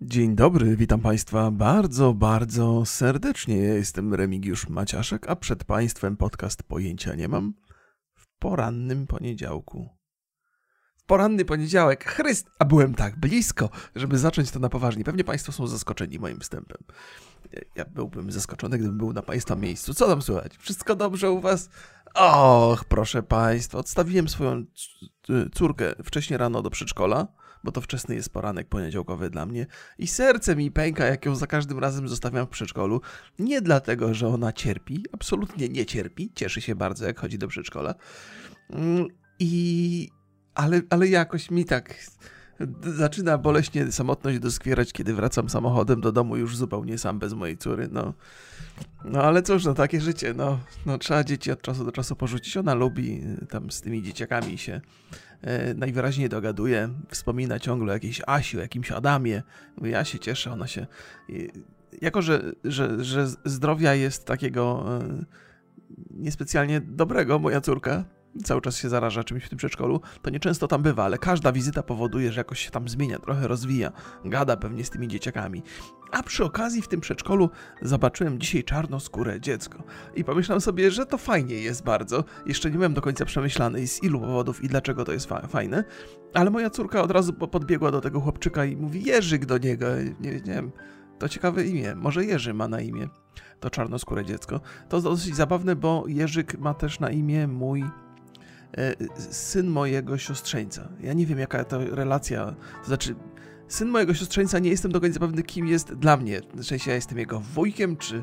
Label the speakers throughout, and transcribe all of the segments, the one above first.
Speaker 1: Dzień dobry, witam Państwa bardzo, bardzo serdecznie. Ja jestem Remigiusz Maciaszek, a przed Państwem podcast Pojęcia nie mam w porannym poniedziałku. W poranny poniedziałek, Chryst, a byłem tak blisko, żeby zacząć to na poważnie. Pewnie Państwo są zaskoczeni moim wstępem. Ja byłbym zaskoczony, gdybym był na Państwa miejscu. Co tam słychać? Wszystko dobrze u Was? Och, proszę Państwa, odstawiłem swoją córkę wcześniej rano do przedszkola bo to wczesny jest poranek poniedziałkowy dla mnie i serce mi pęka, jak ją za każdym razem zostawiam w przedszkolu. Nie dlatego, że ona cierpi, absolutnie nie cierpi, cieszy się bardzo, jak chodzi do przedszkola. Mm, I... Ale, ale jakoś mi tak zaczyna boleśnie samotność doskwierać, kiedy wracam samochodem do domu już zupełnie sam bez mojej córy. No, no ale cóż, no takie życie, no, no trzeba dzieci od czasu do czasu porzucić. Ona lubi y, tam z tymi dzieciakami się e, najwyraźniej dogaduje, wspomina ciągle o jakiejś Asi, o jakimś Adamie. Ja się cieszę, ona się... Y, jako, że, że, że zdrowia jest takiego e, niespecjalnie dobrego, moja córka, cały czas się zaraża czymś w tym przedszkolu, to nieczęsto tam bywa, ale każda wizyta powoduje, że jakoś się tam zmienia, trochę rozwija, gada pewnie z tymi dzieciakami. A przy okazji w tym przedszkolu zobaczyłem dzisiaj czarnoskóre dziecko i pomyślałem sobie, że to fajnie jest bardzo. Jeszcze nie byłem do końca przemyślany z ilu powodów i dlaczego to jest fa fajne, ale moja córka od razu podbiegła do tego chłopczyka i mówi Jerzyk do niego, nie, nie wiem, to ciekawe imię, może Jerzy ma na imię to czarnoskóre dziecko. To dosyć zabawne, bo Jerzyk ma też na imię mój syn mojego siostrzeńca. Ja nie wiem, jaka to relacja, to znaczy, syn mojego siostrzeńca, nie jestem do końca pewny, kim jest dla mnie. W sensie, ja jestem jego wujkiem, czy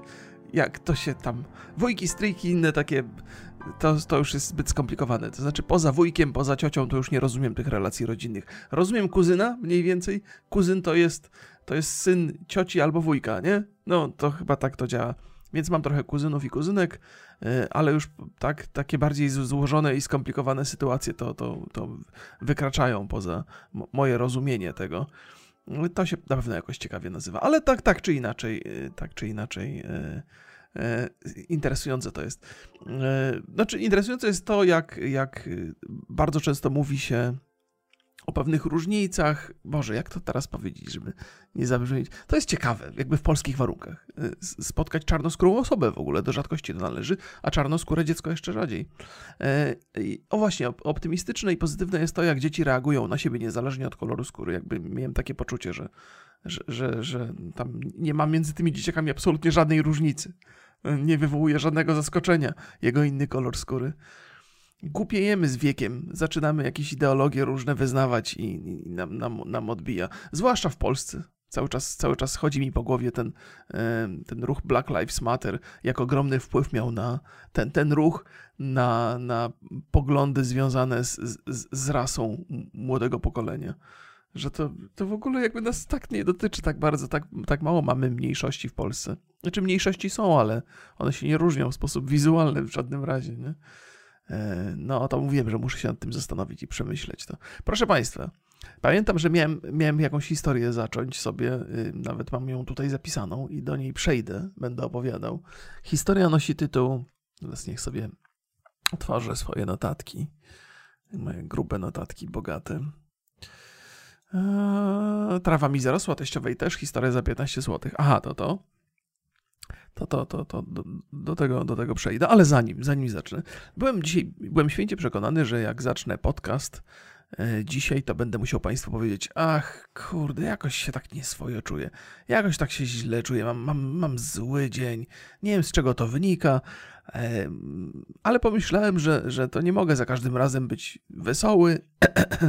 Speaker 1: jak to się tam... Wujki, stryjki, inne takie... To, to już jest zbyt skomplikowane. To znaczy, poza wujkiem, poza ciocią, to już nie rozumiem tych relacji rodzinnych. Rozumiem kuzyna, mniej więcej. Kuzyn to jest, to jest syn cioci albo wujka, nie? No, to chyba tak to działa. Więc mam trochę kuzynów i kuzynek, e, ale już tak, takie bardziej złożone i skomplikowane sytuacje to, to, to wykraczają poza moje rozumienie tego. To się na pewno jakoś ciekawie nazywa, ale tak, tak czy inaczej, e, tak czy inaczej. E, interesujące to jest. Znaczy, interesujące jest to, jak, jak bardzo często mówi się o pewnych różnicach. Boże, jak to teraz powiedzieć, żeby nie zabrzmieć. To jest ciekawe, jakby w polskich warunkach. Y, spotkać czarnoskórą osobę w ogóle do rzadkości to należy, a czarnoskóre dziecko jeszcze rzadziej. E, o właśnie, optymistyczne i pozytywne jest to, jak dzieci reagują na siebie niezależnie od koloru skóry. Jakby miałem takie poczucie, że, że, że, że tam nie ma między tymi dzieciakami absolutnie żadnej różnicy. Nie wywołuje żadnego zaskoczenia jego inny kolor skóry głupiejemy z wiekiem, zaczynamy jakieś ideologie różne wyznawać i, i nam, nam, nam odbija. Zwłaszcza w Polsce. Cały czas, cały czas chodzi mi po głowie ten, ten ruch Black Lives Matter, jak ogromny wpływ miał na ten, ten ruch, na, na poglądy związane z, z, z rasą młodego pokolenia. Że to, to w ogóle jakby nas tak nie dotyczy tak bardzo, tak, tak mało mamy mniejszości w Polsce. Znaczy mniejszości są, ale one się nie różnią w sposób wizualny w żadnym razie, nie? E, no, to mówiłem, że muszę się nad tym zastanowić i przemyśleć to. Proszę Państwa, pamiętam, że miałem, miałem jakąś historię zacząć sobie, y, nawet mam ją tutaj zapisaną i do niej przejdę, będę opowiadał. Historia nosi tytuł, teraz niech sobie otworzę swoje notatki, moje grube notatki, bogate. Eee, trawa mi zarosła, teściowej też, historia za 15 zł. Aha, to to to, to, to, to do, do, tego, do tego przejdę, ale zanim, zanim zacznę. Byłem dzisiaj, byłem święcie przekonany, że jak zacznę podcast e, dzisiaj, to będę musiał Państwu powiedzieć, ach, kurde, jakoś się tak nieswojo czuję, jakoś tak się źle czuję, mam, mam, mam zły dzień, nie wiem z czego to wynika, ale pomyślałem, że, że to nie mogę za każdym razem być wesoły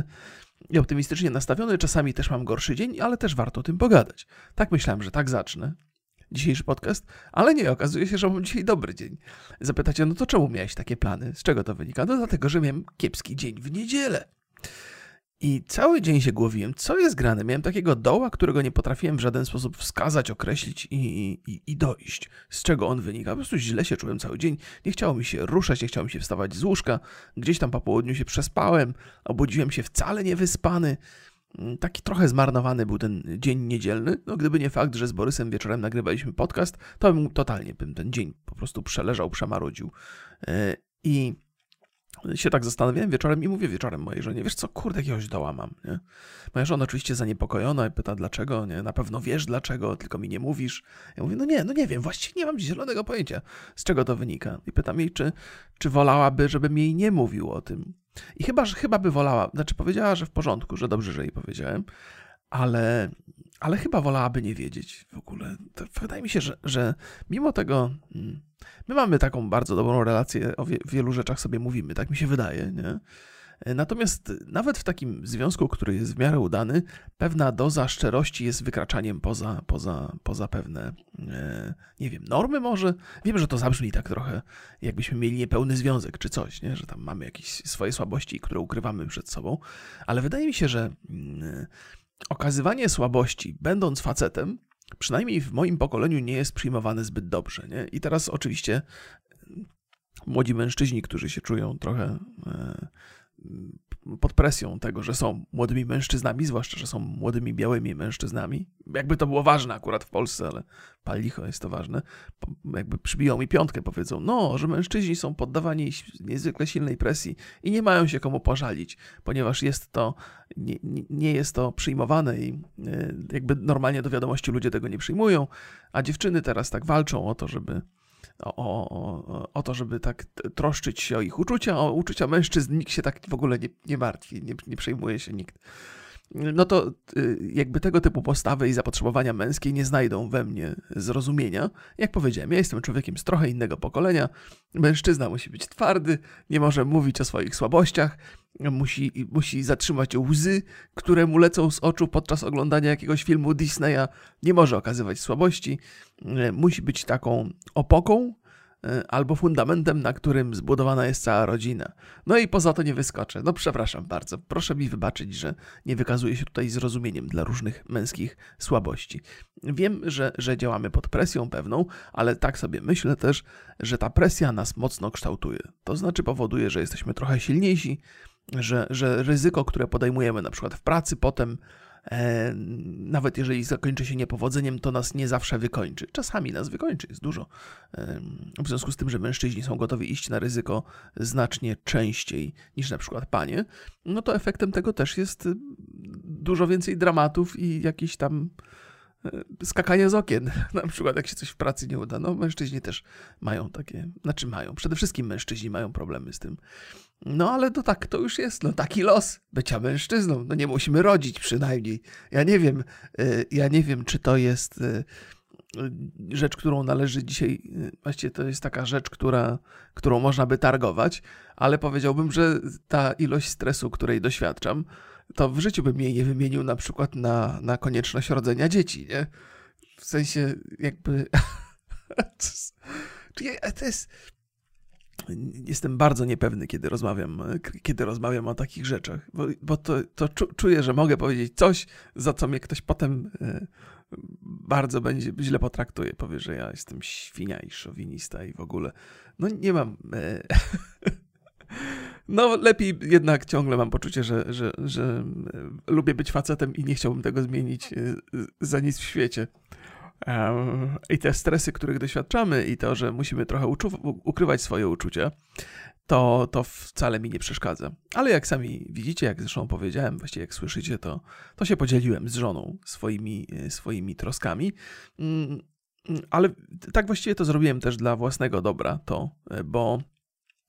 Speaker 1: i optymistycznie nastawiony, czasami też mam gorszy dzień, ale też warto o tym pogadać. Tak myślałem, że tak zacznę dzisiejszy podcast, ale nie, okazuje się, że mam dzisiaj dobry dzień. Zapytacie, no to czemu miałeś takie plany? Z czego to wynika? No dlatego, że miałem kiepski dzień w niedzielę. I cały dzień się głowiłem, co jest grane. Miałem takiego doła, którego nie potrafiłem w żaden sposób wskazać, określić i, i, i dojść. Z czego on wynika? Po prostu źle się czułem cały dzień. Nie chciało mi się ruszać, nie chciało mi się wstawać z łóżka. Gdzieś tam po południu się przespałem, obudziłem się wcale niewyspany. Mm, taki trochę zmarnowany był ten dzień niedzielny. No, gdyby nie fakt, że z Borysem wieczorem nagrywaliśmy podcast, to bym totalnie bym ten dzień po prostu przeleżał, przemarodził. E, I się tak zastanawiałem wieczorem i mówię wieczorem mojej żonie, wiesz co, kurde, jakiegoś doła mam, nie? Moja żona oczywiście zaniepokojona i pyta dlaczego, nie? Na pewno wiesz dlaczego, tylko mi nie mówisz. Ja mówię, no nie, no nie wiem, właściwie nie mam zielonego pojęcia, z czego to wynika. I pytam jej, czy, czy wolałaby, żebym jej nie mówił o tym. I chyba, że chyba by wolała, znaczy powiedziała, że w porządku, że dobrze, że jej powiedziałem, ale, ale chyba wolałaby nie wiedzieć w ogóle. To wydaje mi się, że, że mimo tego mm, my mamy taką bardzo dobrą relację, o wie, wielu rzeczach sobie mówimy, tak mi się wydaje, nie? Natomiast nawet w takim związku, który jest w miarę udany, pewna doza szczerości jest wykraczaniem poza, poza, poza pewne, e, nie wiem, normy może. Wiem, że to zabrzmi tak trochę, jakbyśmy mieli niepełny związek czy coś, nie? że tam mamy jakieś swoje słabości, które ukrywamy przed sobą, ale wydaje mi się, że mm, okazywanie słabości, będąc facetem, przynajmniej w moim pokoleniu nie jest przyjmowane zbyt dobrze. Nie? I teraz oczywiście młodzi mężczyźni, którzy się czują trochę e, pod presją tego, że są młodymi mężczyznami, zwłaszcza, że są młodymi białymi mężczyznami. Jakby to było ważne akurat w Polsce, ale palicho jest to ważne. Jakby przybiją mi piątkę, powiedzą, no, że mężczyźni są poddawani niezwykle silnej presji i nie mają się komu pożalić, ponieważ jest to, nie, nie jest to przyjmowane i e, jakby normalnie do wiadomości ludzie tego nie przyjmują, a dziewczyny teraz tak walczą o to, żeby o, o, o to, żeby tak troszczyć się o ich uczucia. O uczucia mężczyzn nikt się tak w ogóle nie, nie martwi, nie, nie przejmuje się nikt. No to y, jakby tego typu postawy i zapotrzebowania męskie nie znajdą we mnie zrozumienia. Jak powiedziałem, ja jestem człowiekiem z trochę innego pokolenia. Mężczyzna musi być twardy, nie może mówić o swoich słabościach, musi, musi zatrzymać łzy, które mu lecą z oczu podczas oglądania jakiegoś filmu Disneya, nie może okazywać słabości, e, musi być taką opoką albo fundamentem, na którym zbudowana jest cała rodzina. No i poza to nie wyskoczę. No przepraszam bardzo, proszę mi wybaczyć, że nie wykazuję się tutaj zrozumieniem dla różnych męskich słabości. Wiem, że, że działamy pod presją pewną, ale tak sobie myślę też, że ta presja nas mocno kształtuje. To znaczy powoduje, że jesteśmy trochę silniejsi, że, że ryzyko, które podejmujemy na przykład w pracy, potem e, nawet jeżeli zakończy się niepowodzeniem, to nas nie zawsze wykończy. Czasami nas wykończy, jest dużo. E, w związku z tym, że mężczyźni są gotowi iść na ryzyko znacznie częściej niż na przykład panie, no to efektem tego też jest dużo więcej dramatów i jakiś tam E, skakanie z okien, na przykład jak się coś w pracy nie uda. No mężczyźni też mają takie, znaczy mają, przede wszystkim mężczyźni mają problemy z tym. No ale to tak, to już jest, no taki los bycia mężczyzną, no nie musimy rodzić przynajmniej. Ja nie wiem, e, ja nie wiem, czy to jest e, rzecz, którą należy dzisiaj, właściwie to jest taka rzecz, która, którą można by targować, ale powiedziałbym, że ta ilość stresu, której doświadczam, to w życiu bym jej nie wymienił na przykład na, na konieczność rodzenia dzieci, nie? W sensie jakby... to jest... Jestem bardzo niepewny, kiedy rozmawiam, kiedy rozmawiam o takich rzeczach, bo, bo to, to czuję, że mogę powiedzieć coś, za co mnie ktoś potem e, bardzo będzie źle potraktuje. Powie, że ja jestem świnia i szowinista i w ogóle. No nie mam. E, no, lepiej jednak ciągle mam poczucie, że, że, że e, lubię być facetem i nie chciałbym tego zmienić za nic w świecie. I te stresy, których doświadczamy, i to, że musimy trochę ukrywać swoje uczucia, to, to wcale mi nie przeszkadza. Ale jak sami widzicie, jak zresztą powiedziałem, właściwie jak słyszycie, to, to się podzieliłem z żoną swoimi, e, swoimi troskami. Mm, ale tak właściwie to zrobiłem też dla własnego dobra, to, bo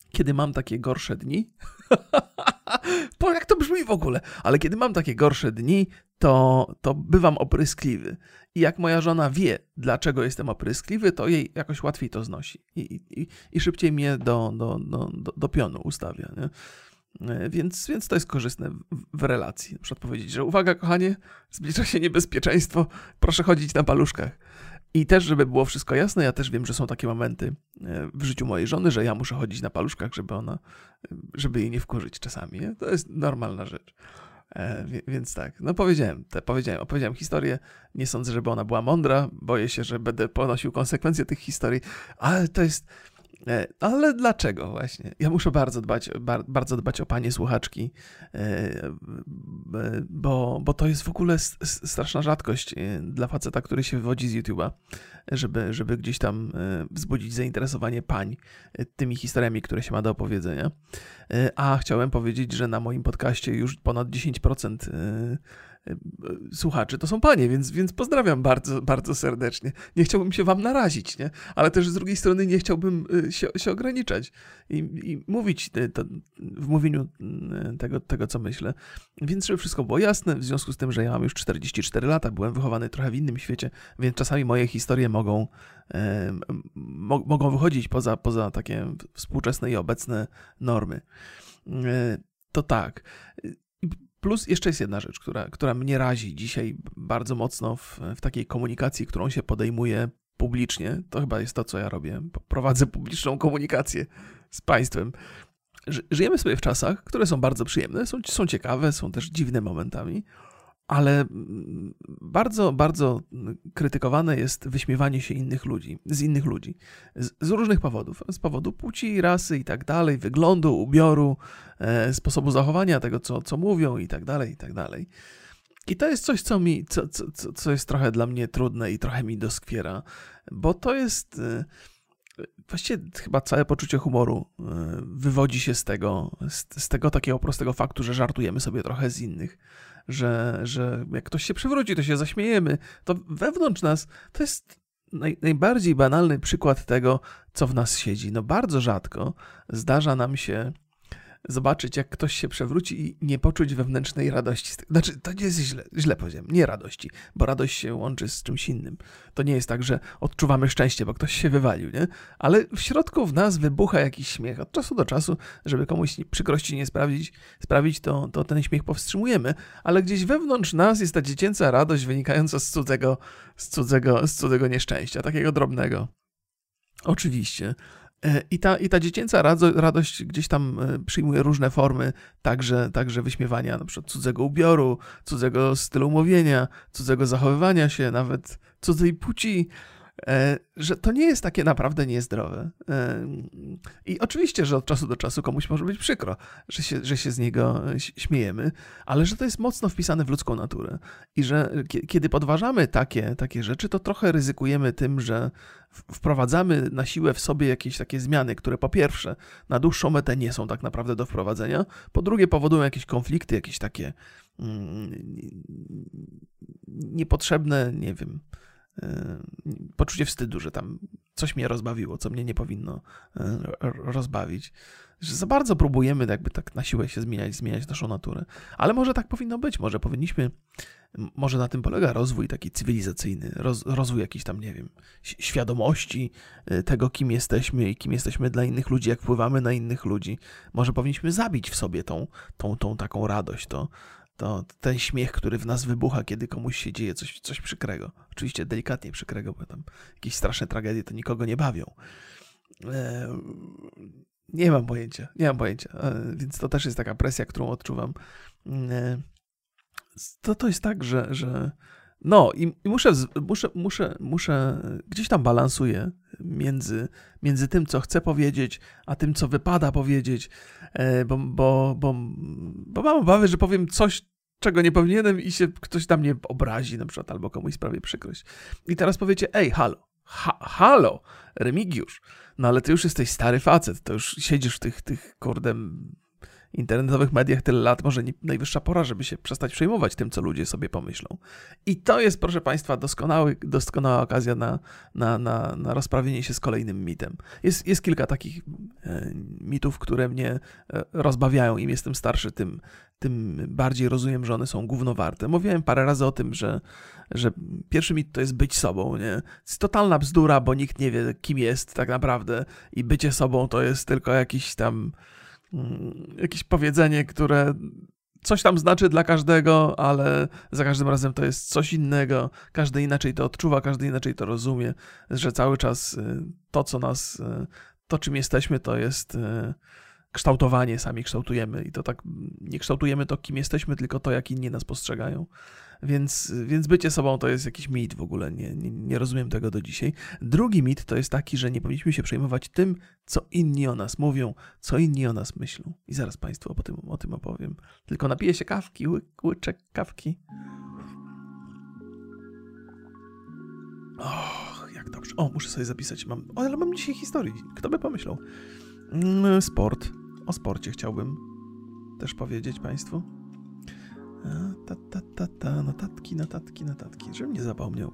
Speaker 1: kiedy mam takie gorsze dni, bo jak to brzmi w ogóle, ale kiedy mam takie gorsze dni, to, to bywam opryskliwy. I jak moja żona wie, dlaczego jestem opryskliwy, to jej jakoś łatwiej to znosi. I, i, i szybciej mnie do, do, do, do, pionu ustawia. Nie? E, więc, więc to jest korzystne w, w relacji. Na przykład powiedzieć, że uwaga, kochanie, zbliża się niebezpieczeństwo, proszę chodzić na paluszkach. I też, żeby było wszystko jasne, ja też wiem, że są takie momenty e, w życiu mojej żony, że ja muszę chodzić na paluszkach, żeby ona, żeby jej nie wkurzyć czasami. Nie? To jest normalna rzecz. E, więc tak, no powiedziałem, te, powiedziałem, opowiedziałem historię. Nie sądzę, żeby ona była mądra. Boję się, że będę ponosił konsekwencje tych historii, ale to jest E, ale dlaczego właśnie? Ja muszę bardzo dbać, bardzo dbać o panie słuchaczki, e, bo, bo to jest w ogóle straszna rzadkość e, dla faceta, który się wywodzi z YouTube'a, żeby, żeby gdzieś tam wzbudzić zainteresowanie pań tymi historiami, które się ma do opowiedzenia. A chciałem powiedzieć, że na moim podcaście już ponad 10% słuchaczy to są panie, więc, więc pozdrawiam bardzo, bardzo serdecznie. Nie chciałbym się wam narazić, nie? ale też z drugiej strony nie chciałbym y, się, się ograniczać i, i mówić y, to, w mówieniu tego, tego, co myślę. Więc żeby wszystko było jasne, w związku z tym, że ja mam już 44 lata, byłem wychowany trochę w innym świecie, więc czasami moje historie mogą, e, mo, mogą wychodzić poza, poza takie współczesne i obecne normy. E, to tak. Plus jeszcze jest jedna rzecz, która, która mnie razi dzisiaj bardzo mocno w, w takiej komunikacji, którą się podejmuje publicznie. To chyba jest to, co ja robię. Prowadzę publiczną komunikację z państwem. Żyjemy sobie w czasach, które są bardzo przyjemne, są, są ciekawe, są też dziwne momentami, ale mm, bardzo, bardzo krytykowane jest wyśmiewanie się innych ludzi, z innych ludzi, z, z, różnych powodów, z powodu płci, rasy i tak dalej, wyglądu, ubioru, e, sposobu zachowania tego, co, co mówią i tak dalej, i tak dalej. I to jest coś, co mi, co, co, co jest trochę dla mnie trudne i trochę mi doskwiera, bo to jest... E, właściwie chyba całe poczucie humoru e, wywodzi się z tego, z, z, tego takiego prostego faktu, że żartujemy sobie trochę z innych że, że jak ktoś się przewróci, to się zaśmiejemy. To wewnątrz nas to jest naj, najbardziej banalny przykład tego, co w nas siedzi. No bardzo rzadko zdarza nam się zobaczyć, jak ktoś się przewróci i nie poczuć wewnętrznej radości. Znaczy, to nie jest źle, źle powiedziałem, nie radości, bo radość się łączy z czymś innym. To nie jest tak, że odczuwamy szczęście, bo ktoś się wywalił, nie? Ale w środku w nas wybucha jakiś śmiech. Od czasu do czasu, żeby komuś przykrości nie sprawić, sprawić, to, to ten śmiech powstrzymujemy, ale gdzieś wewnątrz nas jest ta dziecięca radość wynikająca z cudzego, z cudzego, z cudzego nieszczęścia, takiego drobnego. Oczywiście. E, I ta, I ta dziecięca radość gdzieś tam e, przyjmuje różne formy, także, także wyśmiewania przykład cudzego ubioru, cudzego stylu mówienia, cudzego zachowywania się, nawet cudzej płci. E, że to nie jest takie naprawdę niezdrowe. E, I oczywiście, że od czasu do czasu komuś może być przykro, że się, że się z niego śmiejemy, ale że to jest mocno wpisane w ludzką naturę i że kiedy podważamy takie, takie rzeczy, to trochę ryzykujemy tym, że wprowadzamy na siłę w sobie jakieś takie zmiany, które po pierwsze na dłuższą metę nie są tak naprawdę do wprowadzenia, po drugie powodują jakieś konflikty, jakieś takie mm, niepotrzebne, nie wiem, poczucie wstydu, że tam coś mnie rozbawiło, co mnie nie powinno yy, rozbawić. Że za bardzo próbujemy jakby tak na siłę się zmieniać, zmieniać naszą naturę. Ale może tak powinno być, może powinniśmy, może na tym polega rozwój taki cywilizacyjny, roz, rozwój jakiejś tam, nie wiem, świadomości yy, tego, kim jesteśmy i kim jesteśmy dla innych ludzi, jak wpływamy na innych ludzi. Może powinniśmy zabić w sobie tą, tą, tą taką radość, to, to ten śmiech, który w nas wybucha, kiedy komuś się dzieje coś, coś przykrego. Oczywiście delikatnie przykrego, bo tam jakieś straszne tragedie to nikogo nie bawią. E, nie mam pojęcia, nie mam pojęcia, e, więc to też jest taka presja, którą odczuwam. E, to, to jest tak, że, że no i, i muszę, muszę, muszę, muszę, gdzieś tam balansuję między, między tym, co chcę powiedzieć, a tym, co wypada powiedzieć, bo, bo, bo, bo mam obawy, że powiem coś, czego nie powinienem i się ktoś tam mnie obrazi na przykład, albo komuś sprawi przykrość. I teraz powiecie, ej, halo, ha, halo, Remigiusz, no ale ty już jesteś stary facet, to już siedzisz w tych, tych kurde internetowych mediach tyle lat, może nie, najwyższa pora, żeby się przestać przejmować tym, co ludzie sobie pomyślą. I to jest, proszę Państwa, doskonały, doskonała okazja na, na, na, na rozprawienie się z kolejnym mitem. Jest, jest kilka takich e, mitów, które mnie e, rozbawiają. Im jestem starszy, tym, tym bardziej rozumiem, że one są gównowarte. Mówiłem parę razy o tym, że, że pierwszy mit to jest być sobą, nie? To jest totalna bzdura, bo nikt nie wie, kim jest tak naprawdę i bycie sobą to jest tylko jakiś tam jakieś powiedzenie, które coś tam znaczy dla każdego, ale za każdym razem to jest coś innego. Każdy inaczej to odczuwa, każdy inaczej to rozumie, że cały czas y, to, co nas, y, to czym jesteśmy, to jest y, kształtowanie, sami kształtujemy i to tak nie kształtujemy to, kim jesteśmy, tylko to, jak inni nas postrzegają. Więc, więc bycie sobą to jest jakiś mit w ogóle, nie, nie, nie, rozumiem tego do dzisiaj. Drugi mit to jest taki, że nie powinniśmy się przejmować tym, co inni o nas mówią, co inni o nas myślą. I zaraz Państwu o tym, o tym opowiem. Tylko napiję się kawki, łyk, łyczek kawki. Och, jak dobrze. O, muszę sobie zapisać. Mam, o, ale mam dzisiaj historii. Kto by pomyślał? Mm, sport. O sporcie chciałbym też powiedzieć Państwu. Ta, ta, ta, ta, notatki, notatki, notatki, żebym nie zapomniał.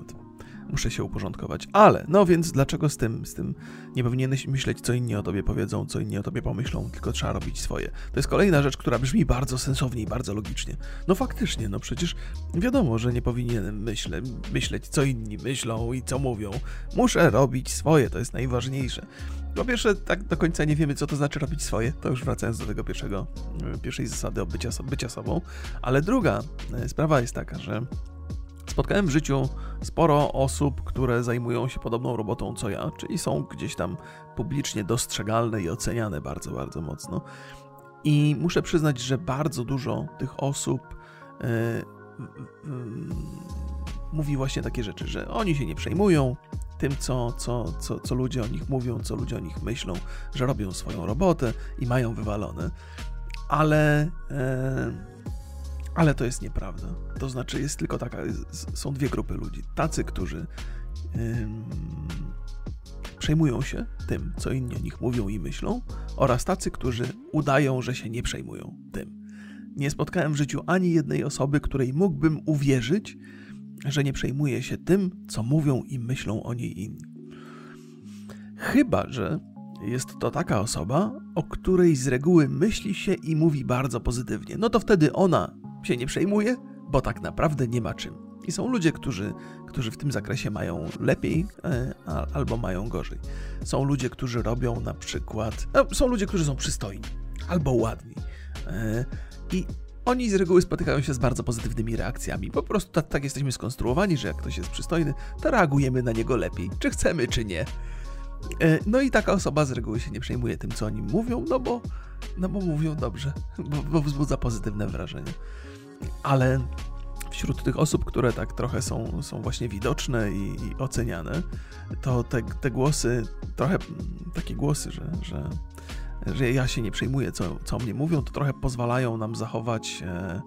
Speaker 1: Muszę się uporządkować. Ale, no więc dlaczego z tym, z tym nie powinieneś myśleć, co inni o tobie powiedzą, co inni o tobie pomyślą, tylko trzeba robić swoje. To jest kolejna rzecz, która brzmi bardzo sensownie i bardzo logicznie. No faktycznie, no przecież wiadomo, że nie powinienem myśle, myśleć, co inni myślą i co mówią. Muszę robić swoje, to jest najważniejsze. Po pierwsze, tak do końca nie wiemy, co to znaczy robić swoje. To już wracając do tego pierwszego, e, pierwszej zasady o bycia, bycia sobą. Ale druga e, sprawa jest taka, że spotkałem w życiu sporo osób, które zajmują się podobną robotą co ja, czyli są gdzieś tam publicznie dostrzegalne i oceniane bardzo, bardzo mocno. I muszę przyznać, że bardzo dużo tych osób yy, yy, mówi właśnie takie rzeczy, że oni się nie przejmują, tym, co, co, co, co ludzie o nich mówią, co ludzie o nich myślą, że robią swoją robotę i mają wywalone. Ale, e, ale to jest nieprawda. To znaczy, jest tylko taka, są dwie grupy ludzi. Tacy, którzy przejmują się tym, co inni o nich mówią i myślą, oraz tacy, którzy udają, że się nie przejmują tym. Nie spotkałem w życiu ani jednej osoby, której mógłbym uwierzyć, że nie przejmuje się tym, co mówią i myślą o niej inni. Chyba, że jest to taka osoba, o której z reguły myśli się i mówi bardzo pozytywnie. No to wtedy ona się nie przejmuje, bo tak naprawdę nie ma czym. I są ludzie, którzy, którzy w tym zakresie mają lepiej e, albo mają gorzej. Są ludzie, którzy robią na przykład. No, są ludzie, którzy są przystojni albo ładni. E, I oni z reguły spotykają się z bardzo pozytywnymi reakcjami. Po prostu tak, tak jesteśmy skonstruowani, że jak ktoś jest przystojny, to reagujemy na niego lepiej, czy chcemy, czy nie. E, no i taka osoba z reguły się nie przejmuje tym, co oni mówią, no bo, no bo mówią dobrze, bo, bo wzbudza pozytywne wrażenie. Ale wśród tych osób, które tak trochę są, są właśnie widoczne i, i oceniane, to te, te głosy, trochę takie głosy, że, że że ja się nie przejmuję, co, co mnie mówią, to trochę pozwalają nam zachować e,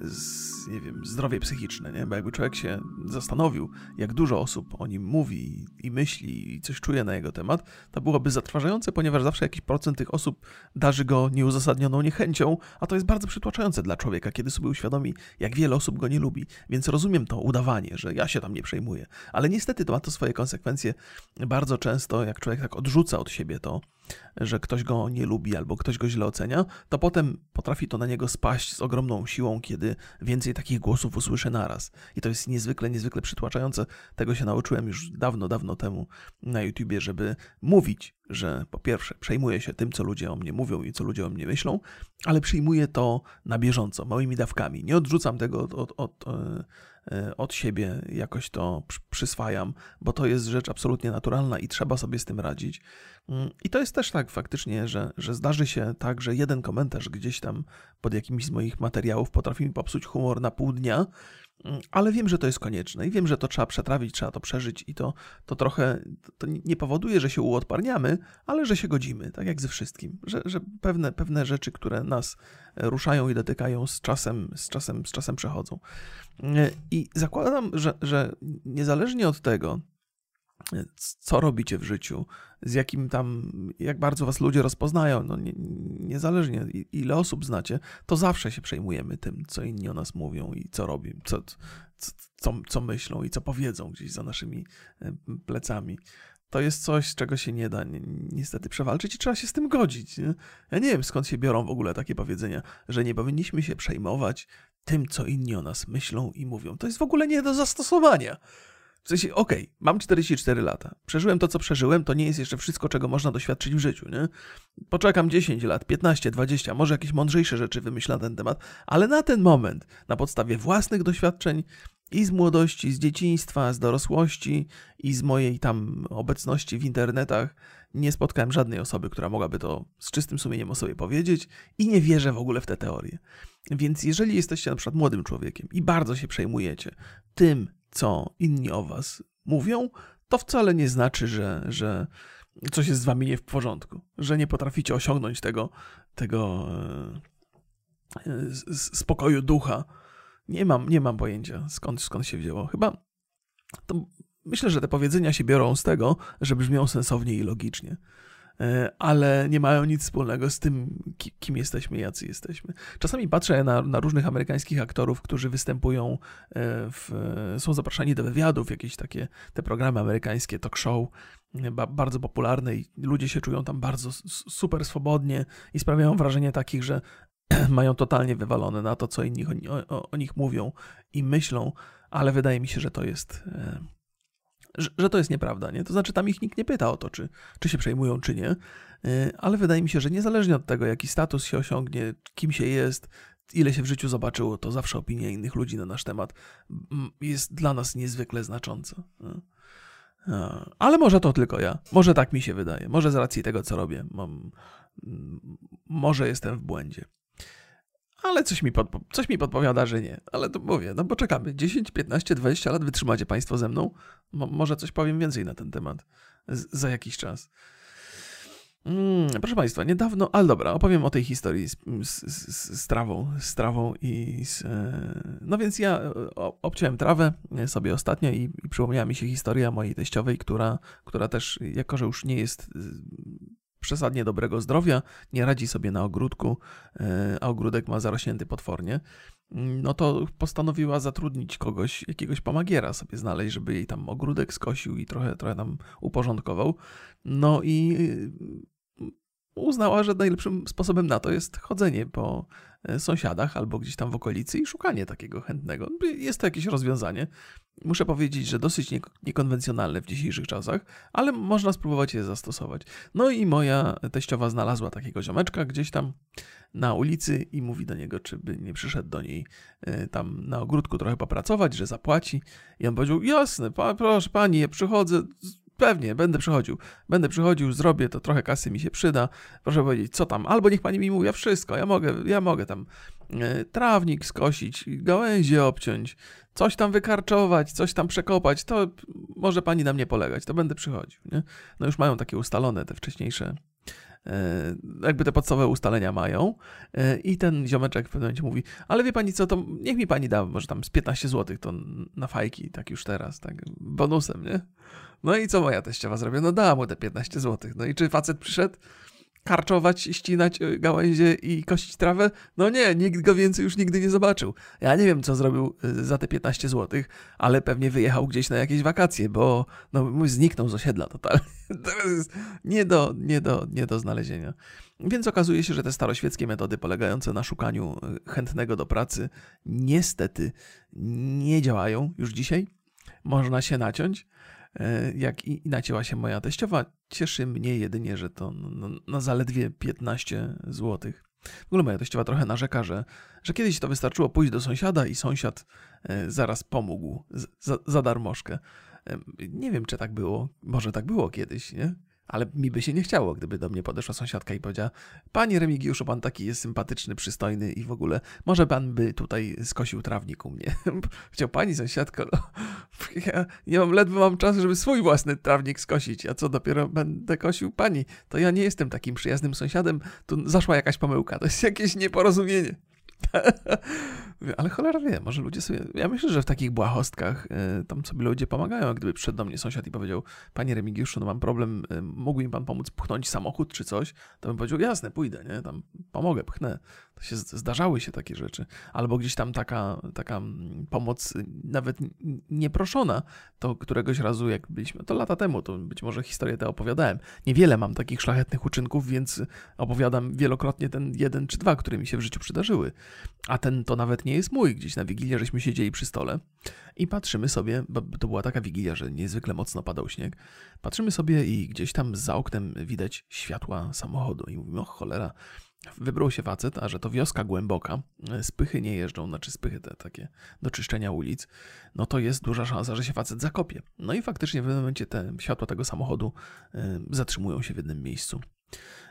Speaker 1: z, nie wiem, zdrowie psychiczne, nie? Bo jakby człowiek się zastanowił, jak dużo osób o nim mówi i myśli i coś czuje na jego temat, to byłoby zatrważające, ponieważ zawsze jakiś procent tych osób darzy go nieuzasadnioną niechęcią, a to jest bardzo przytłaczające dla człowieka, kiedy sobie uświadomi, jak wiele osób go nie lubi. Więc rozumiem to udawanie, że ja się tam nie przejmuję. Ale niestety to ma to swoje konsekwencje bardzo często, jak człowiek tak odrzuca od siebie to, że ktoś go nie lubi albo ktoś go źle ocenia, to potem potrafi to na niego spaść z ogromną siłą, kiedy więcej takich głosów usłyszę naraz. I to jest niezwykle, niezwykle przytłaczające. Tego się nauczyłem już dawno, dawno temu na YouTubie, żeby mówić, że po pierwsze przejmuję się tym, co ludzie o mnie mówią i co ludzie o mnie myślą, ale przyjmuję to na bieżąco, małymi dawkami. Nie odrzucam tego od, od, od e, od siebie jakoś to przyswajam, bo to jest rzecz absolutnie naturalna i trzeba sobie z tym radzić. Mm, I to jest też tak faktycznie, że, że zdarzy się tak, że jeden komentarz gdzieś tam pod jakimś z moich materiałów potrafi mi popsuć humor na pół dnia, ale wiem, że to jest konieczne i wiem, że to trzeba przetrawić, trzeba to przeżyć i to, to trochę to nie powoduje, że się uodparniamy, ale że się godzimy, tak jak ze wszystkim, że, że pewne, pewne rzeczy, które nas ruszają i dotykają z czasem, z czasem, z czasem przechodzą. Mm, I zakładam, że, że niezależnie od tego, co robicie w życiu, z jakim tam, jak bardzo was ludzie rozpoznają, no nie, niezależnie ile osób znacie, to zawsze się przejmujemy tym, co inni o nas mówią i co robią, co, co, co, co myślą i co powiedzą gdzieś za naszymi e, plecami. To jest coś, czego się nie da ni niestety przewalczyć i trzeba się z tym godzić. Nie? Ja nie wiem, skąd się biorą w ogóle takie powiedzenia, że nie powinniśmy się przejmować tym, co inni o nas myślą i mówią. To jest w ogóle nie do zastosowania. W sensie, okej, okay, mam 44 lata. Przeżyłem to, co przeżyłem, to nie jest jeszcze wszystko, czego można doświadczyć w życiu, nie? Poczekam 10 lat, 15, 20, może jakieś mądrzejsze rzeczy wymyślę na ten temat, ale na ten moment, na podstawie własnych doświadczeń i z młodości, z dzieciństwa, z dorosłości i z mojej tam obecności w internetach, nie spotkałem żadnej osoby, która mogłaby to z czystym sumieniem o sobie powiedzieć i nie wierzę w ogóle w te teorie. Więc jeżeli jesteście na przykład młodym człowiekiem i bardzo się przejmujecie tym, co inni o was mówią, to wcale nie znaczy, że, że coś jest z wami nie w porządku, że nie potraficie osiągnąć tego, tego e, spokoju ducha. Nie mam, nie mam pojęcia, skąd, skąd się wzięło. Chyba to myślę, że te powiedzenia się biorą z tego, że brzmią sensownie i logicznie. E, ale nie mają nic wspólnego z tym, kim jesteśmy, jacy jesteśmy. Czasami patrzę na, na różnych amerykańskich aktorów, którzy występują, e, w, są zapraszani do wywiadów, jakieś takie te programy amerykańskie, talk show, e, bardzo popularne i ludzie się czują tam bardzo super swobodnie i sprawiają wrażenie takich, że mają totalnie wywalone na to, co inni o, o, o nich mówią i myślą, ale wydaje mi się, że to jest że, to jest nieprawda, nie? To znaczy tam ich nikt nie pyta o to, czy, czy się przejmują, czy nie, y, ale wydaje mi się, że niezależnie od tego, jaki status się osiągnie, kim się jest, ile się w życiu zobaczyło, to zawsze opinia innych ludzi na nasz temat jest dla nas niezwykle znacząca. Ale może to tylko ja. Może tak mi się wydaje. Może z racji tego, co robię. Mam, może jestem w błędzie ale coś mi, podpo- coś mi podpowiada, że nie. Ale to mówię, no poczekamy. 10, 15, 20 lat wytrzymacie Państwo ze mną. Mo- może coś powiem więcej na ten temat z- za jakiś czas. Mm, proszę Państwa, niedawno, ale dobra, opowiem o tej historii z, z, z, z trawą, z trawą i z, e, no więc ja obciąłem trawę sobie ostatnio i, i przypomniała mi się historia mojej teściowej, która, która też, jako że już nie jest przesadnie dobrego zdrowia, nie radzi sobie na ogródku, e, a ogródek ma zarośnięty potwornie, mm, no to postanowiła zatrudnić kogoś, jakiegoś pomagiera sobie znaleźć, żeby jej tam ogródek skosił i trochę, trochę tam uporządkował. No i uznała, że najlepszym sposobem na to jest chodzenie po e, sąsiadach albo gdzieś tam w okolicy i szukanie takiego chętnego. Jest to jakieś rozwiązanie. Muszę powiedzieć, że dosyć niekonwencjonalne w dzisiejszych czasach, ale można spróbować je zastosować. No i moja teściowa znalazła takiego ziomeczka gdzieś tam na ulicy i mówi do niego, czy by nie przyszedł do niej e, tam na ogródku trochę popracować, że zapłaci. I on powiedział, jasne, pa, proszę pani, ja przychodzę, Pewnie, będę przychodził. Będę przychodził, zrobię to, trochę kasy mi się przyda. Proszę powiedzieć, co tam? Albo niech pani mi mówi, ja wszystko, ja mogę, ja mogę tam e, trawnik skosić, gałęzie obciąć, coś tam wykarczować, coś tam przekopać, to może pani na mnie polegać, to będę przychodził. Nie? No już mają takie ustalone te wcześniejsze e, jakby te podstawowe ustalenia mają e, i ten ziomeczek w pewnym momencie mówi, ale wie pani co, to niech mi pani da może tam z 15 zł to na fajki, tak już teraz, tak bonusem, nie? No i co moja teściowa zrobiła? No dała mu te 15 zł. No i czy facet przyszedł? karczować, ścinać y, gałęzie i kosić trawę? No nie, nikt go więcej już nigdy nie zobaczył. Ja nie wiem, co zrobił y, za te 15 zł, ale pewnie wyjechał gdzieś na jakieś wakacje, bo no, zniknął z osiedla totalnie. Teraz jest nie do, nie, do, nie do znalezienia. Więc okazuje się, że te staroświeckie metody polegające na szukaniu y, chętnego do pracy niestety nie działają już dzisiaj. Można się naciąć. E, jak i, nacięła się moja teściowa. Cieszy mnie jedynie, że to na zaledwie 15 zł. W ogóle moja teściowa trochę narzeka, że, że kiedyś to wystarczyło pójść do sąsiada i sąsiad e, zaraz pomógł za, za darmożkę. E, nie wiem, czy tak było. Może tak było kiedyś, nie? Ale mi by się nie chciało, gdyby do mnie podeszła sąsiadka i powiedziała: Panie Remigiuszu, pan taki jest sympatyczny, przystojny i w ogóle, może pan by tutaj skosił trawnik u mnie. Chciał pani sąsiadko, no, ja nie mam, ledwo mam czas, żeby swój własny trawnik skosić, a co dopiero będę kosił pani. To ja nie jestem takim przyjaznym sąsiadem, tu zaszła jakaś pomyłka, to jest jakieś nieporozumienie. Ale cholera wie, może ludzie sobie. Ja myślę, że w takich błahostkach y, tam sobie ludzie pomagają. Gdyby przyszedł do mnie sąsiad i powiedział: Panie Remigiuszu, no mam problem, y, mógłby mi pan pomóc pchnąć samochód czy coś, to bym powiedział: Jasne, pójdę, nie? Tam pomogę, pchnę. To się zdarzały się takie rzeczy. Albo gdzieś tam taka, taka mm, pomoc y, nawet nieproszona, to któregoś razu, jak byliśmy, to lata temu, to być może historię tę opowiadałem. Niewiele mam takich szlachetnych uczynków, więc opowiadam wielokrotnie ten jeden czy dwa, które mi się w życiu przydarzyły. A ten to nawet nie jest mój. Gdzieś na Wigilię żeśmy siedzieli przy stole i patrzymy sobie, bo to była taka Wigilia, że niezwykle mocno padał śnieg. Patrzymy sobie i gdzieś tam za oknem widać światła samochodu i mówimy, o cholera, Wybrał się facet, a że to wioska głęboka, spychy nie jeżdżą, znaczy spychy te takie do czyszczenia ulic, no to jest duża szansa, że się facet zakopie. No i faktycznie w pewnym momencie te światła tego samochodu y, zatrzymują się w jednym miejscu.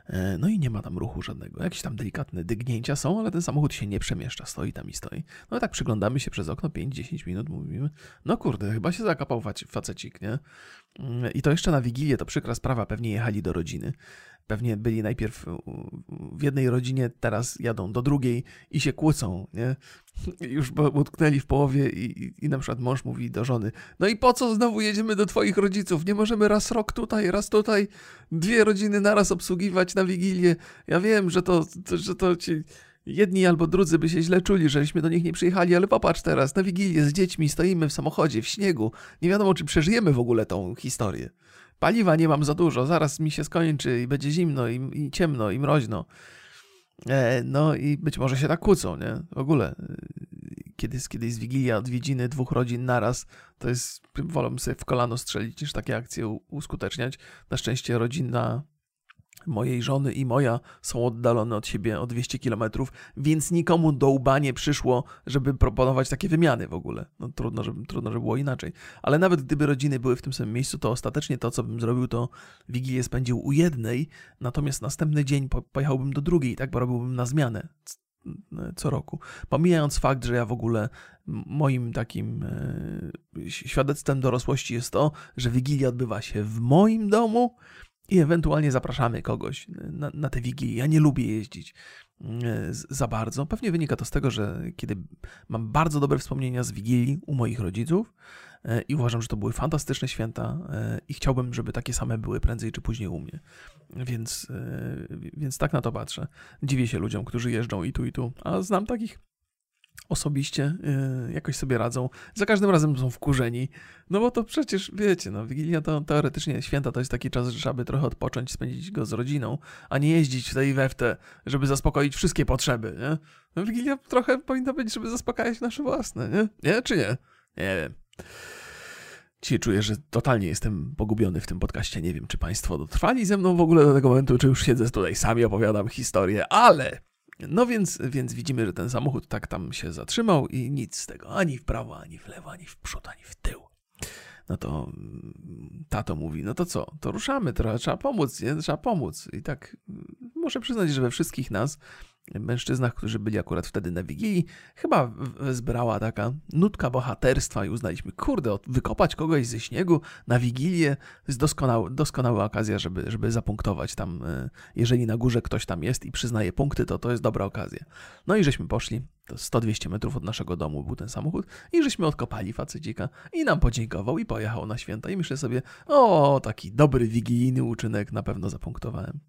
Speaker 1: E, no i nie ma tam ruchu żadnego. Jakieś tam delikatne dygnięcia są, ale ten samochód się nie przemieszcza, stoi tam i stoi. No i tak przyglądamy się przez okno 5-10 minut, mówimy, no kurde, chyba się zakapał facecik, nie? Mm, I to jeszcze na Wigilię, to przykra sprawa, pewnie jechali do rodziny. Pewnie byli najpierw w jednej rodzinie, teraz jadą do drugiej i się kłócą, nie? Już utknęli w połowie i, i, i, na przykład mąż mówi do żony, no i po co znowu jedziemy do twoich rodziców? Nie możemy raz rok tutaj, raz tutaj, dwie rodziny naraz obsługiwać na Wigilię. Ja wiem, że to, to że to ci jedni albo drudzy by się źle czuli, żeśmy do nich nie przyjechali, ale popatrz teraz, na Wigilię z dziećmi stoimy w samochodzie, w śniegu. Nie wiadomo, czy przeżyjemy w ogóle tą historię. Paliwa nie mam za dużo, zaraz mi się skończy i będzie zimno i, i ciemno i mroźno. E, no i być może się tak kłócą, nie? W ogóle. E, kiedy, kiedy jest Wigilia, odwiedziny dwóch rodzin naraz, to jest, wolę sobie w kolano strzelić niż takie akcje uskuteczniać. Na szczęście rodzina mojej żony i moja są oddalone od siebie o 200 km, więc nikomu do łba nie przyszło, żeby proponować takie wymiany w ogóle. No, trudno, żeby, trudno, żeby było inaczej. Ale nawet gdyby rodziny były w tym samym miejscu, to ostatecznie to, co bym zrobił, to Wigilię spędził u jednej, natomiast następny dzień pojechałbym do drugiej, tak, bo robiłbym na zmianę co roku. Pomijając fakt, że ja w ogóle moim takim e, świadectwem dorosłości jest to, że Wigilia odbywa się w moim domu, i ewentualnie zapraszamy kogoś na, na te wigilię. Ja nie lubię jeździć mm, za bardzo. Pewnie wynika to z tego, że kiedy mam bardzo dobre wspomnienia z wigilii u moich rodziców e, i uważam, że to były fantastyczne święta e, i chciałbym, żeby takie same były prędzej czy później u mnie. Więc, e, więc tak na to patrzę. Dziwię się ludziom, którzy jeżdżą i tu, i tu, a znam takich osobiście yy, jakoś sobie radzą. Za każdym razem są wkurzeni. No bo to przecież, wiecie, no Wigilia to teoretycznie święta to jest taki czas, że trzeba trochę odpocząć, spędzić go z rodziną, a nie jeździć w tej we w te, żeby zaspokoić wszystkie potrzeby, nie? No Wigilia trochę powinna być, żeby zaspokajać nasze własne, nie? Nie, czy nie? Nie wiem. Dzisiaj czuję, że totalnie jestem pogubiony w tym podcaście. Nie wiem, czy Państwo dotrwali ze mną w ogóle do tego momentu, czy już siedzę tutaj sami opowiadam historię, ale no więc, więc widzimy, że ten samochód tak tam się zatrzymał i nic z tego, ani w prawo, ani w lewo, ani w przód, ani w tył. No to mm, tato mówi, no to co, to ruszamy, trochę trzeba pomóc, nie? Trzeba pomóc. I tak mm, muszę przyznać, że we wszystkich nas mężczyznach, którzy byli akurat wtedy na Wigilii, chyba zbrała taka nutka bohaterstwa i uznaliśmy, kurde, wykopać kogoś ze śniegu na Wigilię jest doskonały, doskonała okazja, żeby, żeby zapunktować tam. E, jeżeli na górze ktoś tam jest i przyznaje punkty, to to jest dobra okazja. No i żeśmy poszli, to 100-200 metrów od naszego domu był ten samochód i żeśmy odkopali facecika i nam podziękował i pojechał na święta i myślę sobie, o, taki dobry wigilijny uczynek, na pewno zapunktowałem.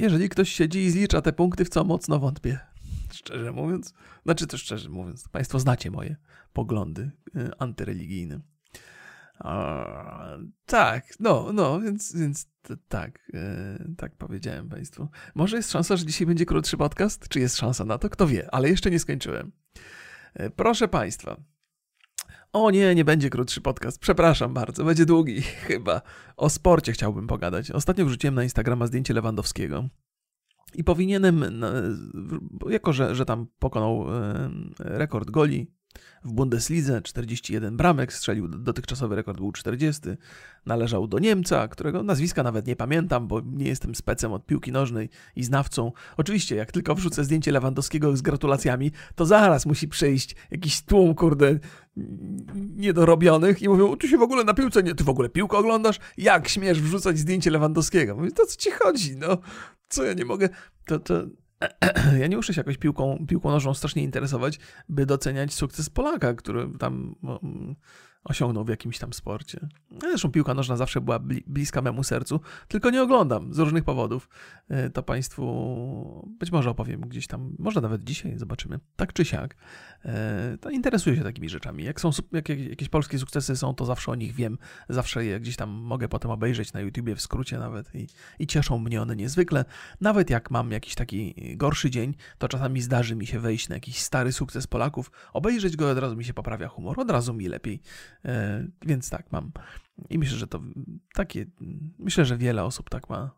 Speaker 1: E, jeżeli ktoś siedzi i zlicza te punkty, w co mocno wątpię. Szczerze mówiąc. Znaczy to szczerze mówiąc. Państwo znacie moje poglądy y, antyreligijne. A, tak, no, no, więc, więc tak, yy, tak powiedziałem Państwu. Może jest szansa, że dzisiaj będzie krótszy podcast? Czy jest szansa na to? Kto wie, ale jeszcze nie skończyłem. Yy, proszę Państwa, o nie, nie będzie krótszy podcast. Przepraszam bardzo, będzie długi chyba. O sporcie chciałbym pogadać. Ostatnio wrzuciłem na Instagrama zdjęcie Lewandowskiego. I powinienem, jako że, że tam pokonał rekord goli w Bundeslidze 41 bramek, strzelił dotychczasowy rekord był 40. Należał do Niemca, którego nazwiska nawet nie pamiętam, bo nie jestem specem od piłki nożnej i znawcą. Oczywiście, jak tylko wrzucę zdjęcie Lewandowskiego z gratulacjami, to zaraz musi przyjść jakiś tłum, kurde, niedorobionych i mówią, ty się w ogóle na piłce nie, ty w ogóle piłkę oglądasz? Jak śmiesz wrzucać zdjęcie Lewandowskiego? Mówię, to co ci chodzi, no? Co ja nie mogę? To, to ja nie muszę się jakoś piłką, piłką nożną strasznie interesować, by doceniać sukces Polaka, który tam osiągnął w jakimś tam sporcie. Zresztą piłka nożna zawsze była bliska memu sercu, tylko nie oglądam z różnych powodów. E, to Państwu być może opowiem gdzieś tam, może nawet dzisiaj, zobaczymy. Tak czy siak. E, to interesuję się takimi rzeczami. Jak są jak jakieś polskie sukcesy są, to zawsze o nich wiem. Zawsze je gdzieś tam mogę potem obejrzeć na YouTubie w skrócie nawet i, i cieszą mnie one niezwykle. Nawet jak mam jakiś taki gorszy dzień, to czasami zdarzy mi się wejść na jakiś stary sukces Polaków, obejrzeć go od razu mi się poprawia humor, od razu mi lepiej. E, więc tak, mam. I myślę, że to takie, myślę, że wiele osób tak ma,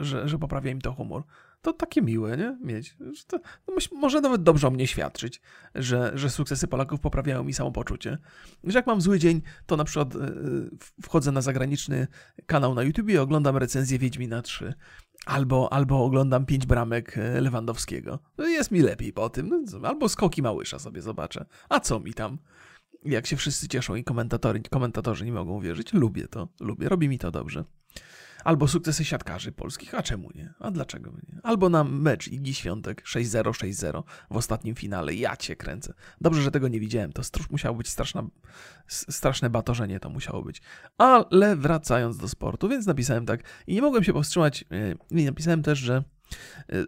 Speaker 1: że, że poprawia im to humor. to takie miłe, nie? Mieć. To, no może nawet dobrze o mnie świadczyć, że, że sukcesy Polaków poprawiają mi samopoczucie. Że jak mam zły dzień, to na przykład yy, wchodzę na zagraniczny kanał na YouTube i oglądam recenzję Wiedźmina 3. Albo, albo oglądam pięć bramek e, Lewandowskiego. No jest mi lepiej po tym. No, albo skoki Małysza sobie zobaczę. A co mi tam? Jak się wszyscy cieszą i komentatorzy, komentatorzy nie mogą wierzyć. Lubię to. Lubię. Robi mi to dobrze. Albo sukcesy siatkarzy polskich, a czemu nie? A dlaczego nie? Albo na mecz Igi Świątek 6-0, 6-0 w ostatnim finale. Ja cię kręcę. Dobrze, że tego nie widziałem. To musiało być straszna, straszne batorzenie to musiało być. Ale wracając do sportu, więc napisałem tak i nie mogłem się powstrzymać. E, I napisałem też, że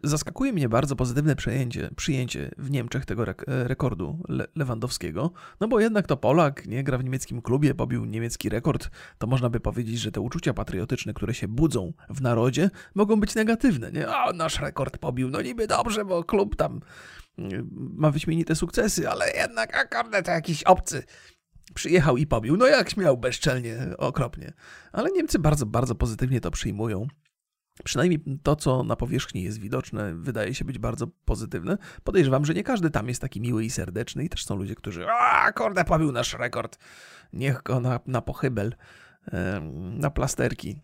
Speaker 1: zaskakuje mnie bardzo pozytywne przejęcie, przyjęcie w Niemczech tego e, rekordu Le Lewandowskiego, no bo jednak to Polak, nie gra w niemieckim klubie, pobił niemiecki rekord, to można by powiedzieć, że te uczucia patriotyczne, które się budzą w narodzie, mogą być negatywne, nie? A nasz rekord pobił, no niby dobrze, bo klub tam mm, ma wyśmienite sukcesy, ale jednak, a kurde, to jakiś obcy przyjechał i pobił. No jak śmiał bezczelnie, okropnie. Ale Niemcy bardzo, bardzo pozytywnie to przyjmują. Przynajmniej to, co na powierzchni jest widoczne, wydaje się być bardzo pozytywne. Podejrzewam, że nie każdy tam jest taki miły i serdeczny i też są ludzie, którzy a kurde, pobił nasz rekord. Niech go na, na pochybel, na plasterki.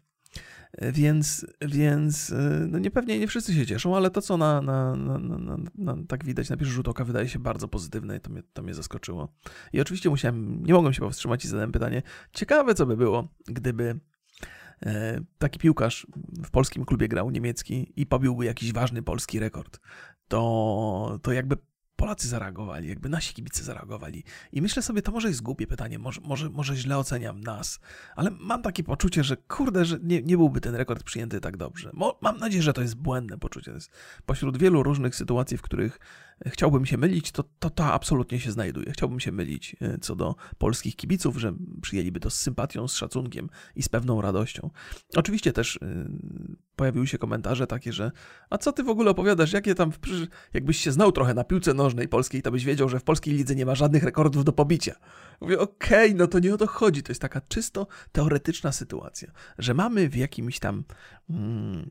Speaker 1: Więc, więc no niepewnie nie wszyscy się cieszą, ale to, co na, na, na, na, tak widać na pierwszy rzut oka, wydaje się bardzo pozytywne i to mnie, to mnie zaskoczyło. I oczywiście musiałem, nie mogłem się powstrzymać i zadałem pytanie, ciekawe co by było, gdyby E, taki piłkarz w polskim klubie grał niemiecki i pobiłby jakiś ważny polski rekord, to, to jakby Polacy zareagowali, jakby nasi kibice zareagowali. I myślę sobie, to może jest głupie pytanie, może, może, może źle oceniam nas, ale mam takie poczucie, że kurde, że nie, nie byłby ten rekord przyjęty tak dobrze. Mo, mam nadzieję, że to jest błędne poczucie. Jest pośród wielu różnych sytuacji, w których chciałbym się mylić, to, to to absolutnie się znajduje. Chciałbym się mylić e, co do polskich kibiców, że przyjęliby to z sympatią, z szacunkiem i z pewną radością. Oczywiście też yy, pojawiły się komentarze takie, że a co ty w ogóle opowiadasz, jakie tam, jakbyś się znał trochę na piłce nożnej polskiej, to byś wiedział, że w polskiej lidze nie ma żadnych rekordów do pobicia. Mówię, okej, okay, no to nie o to chodzi, to jest taka czysto teoretyczna sytuacja, że mamy w jakimś tam mm,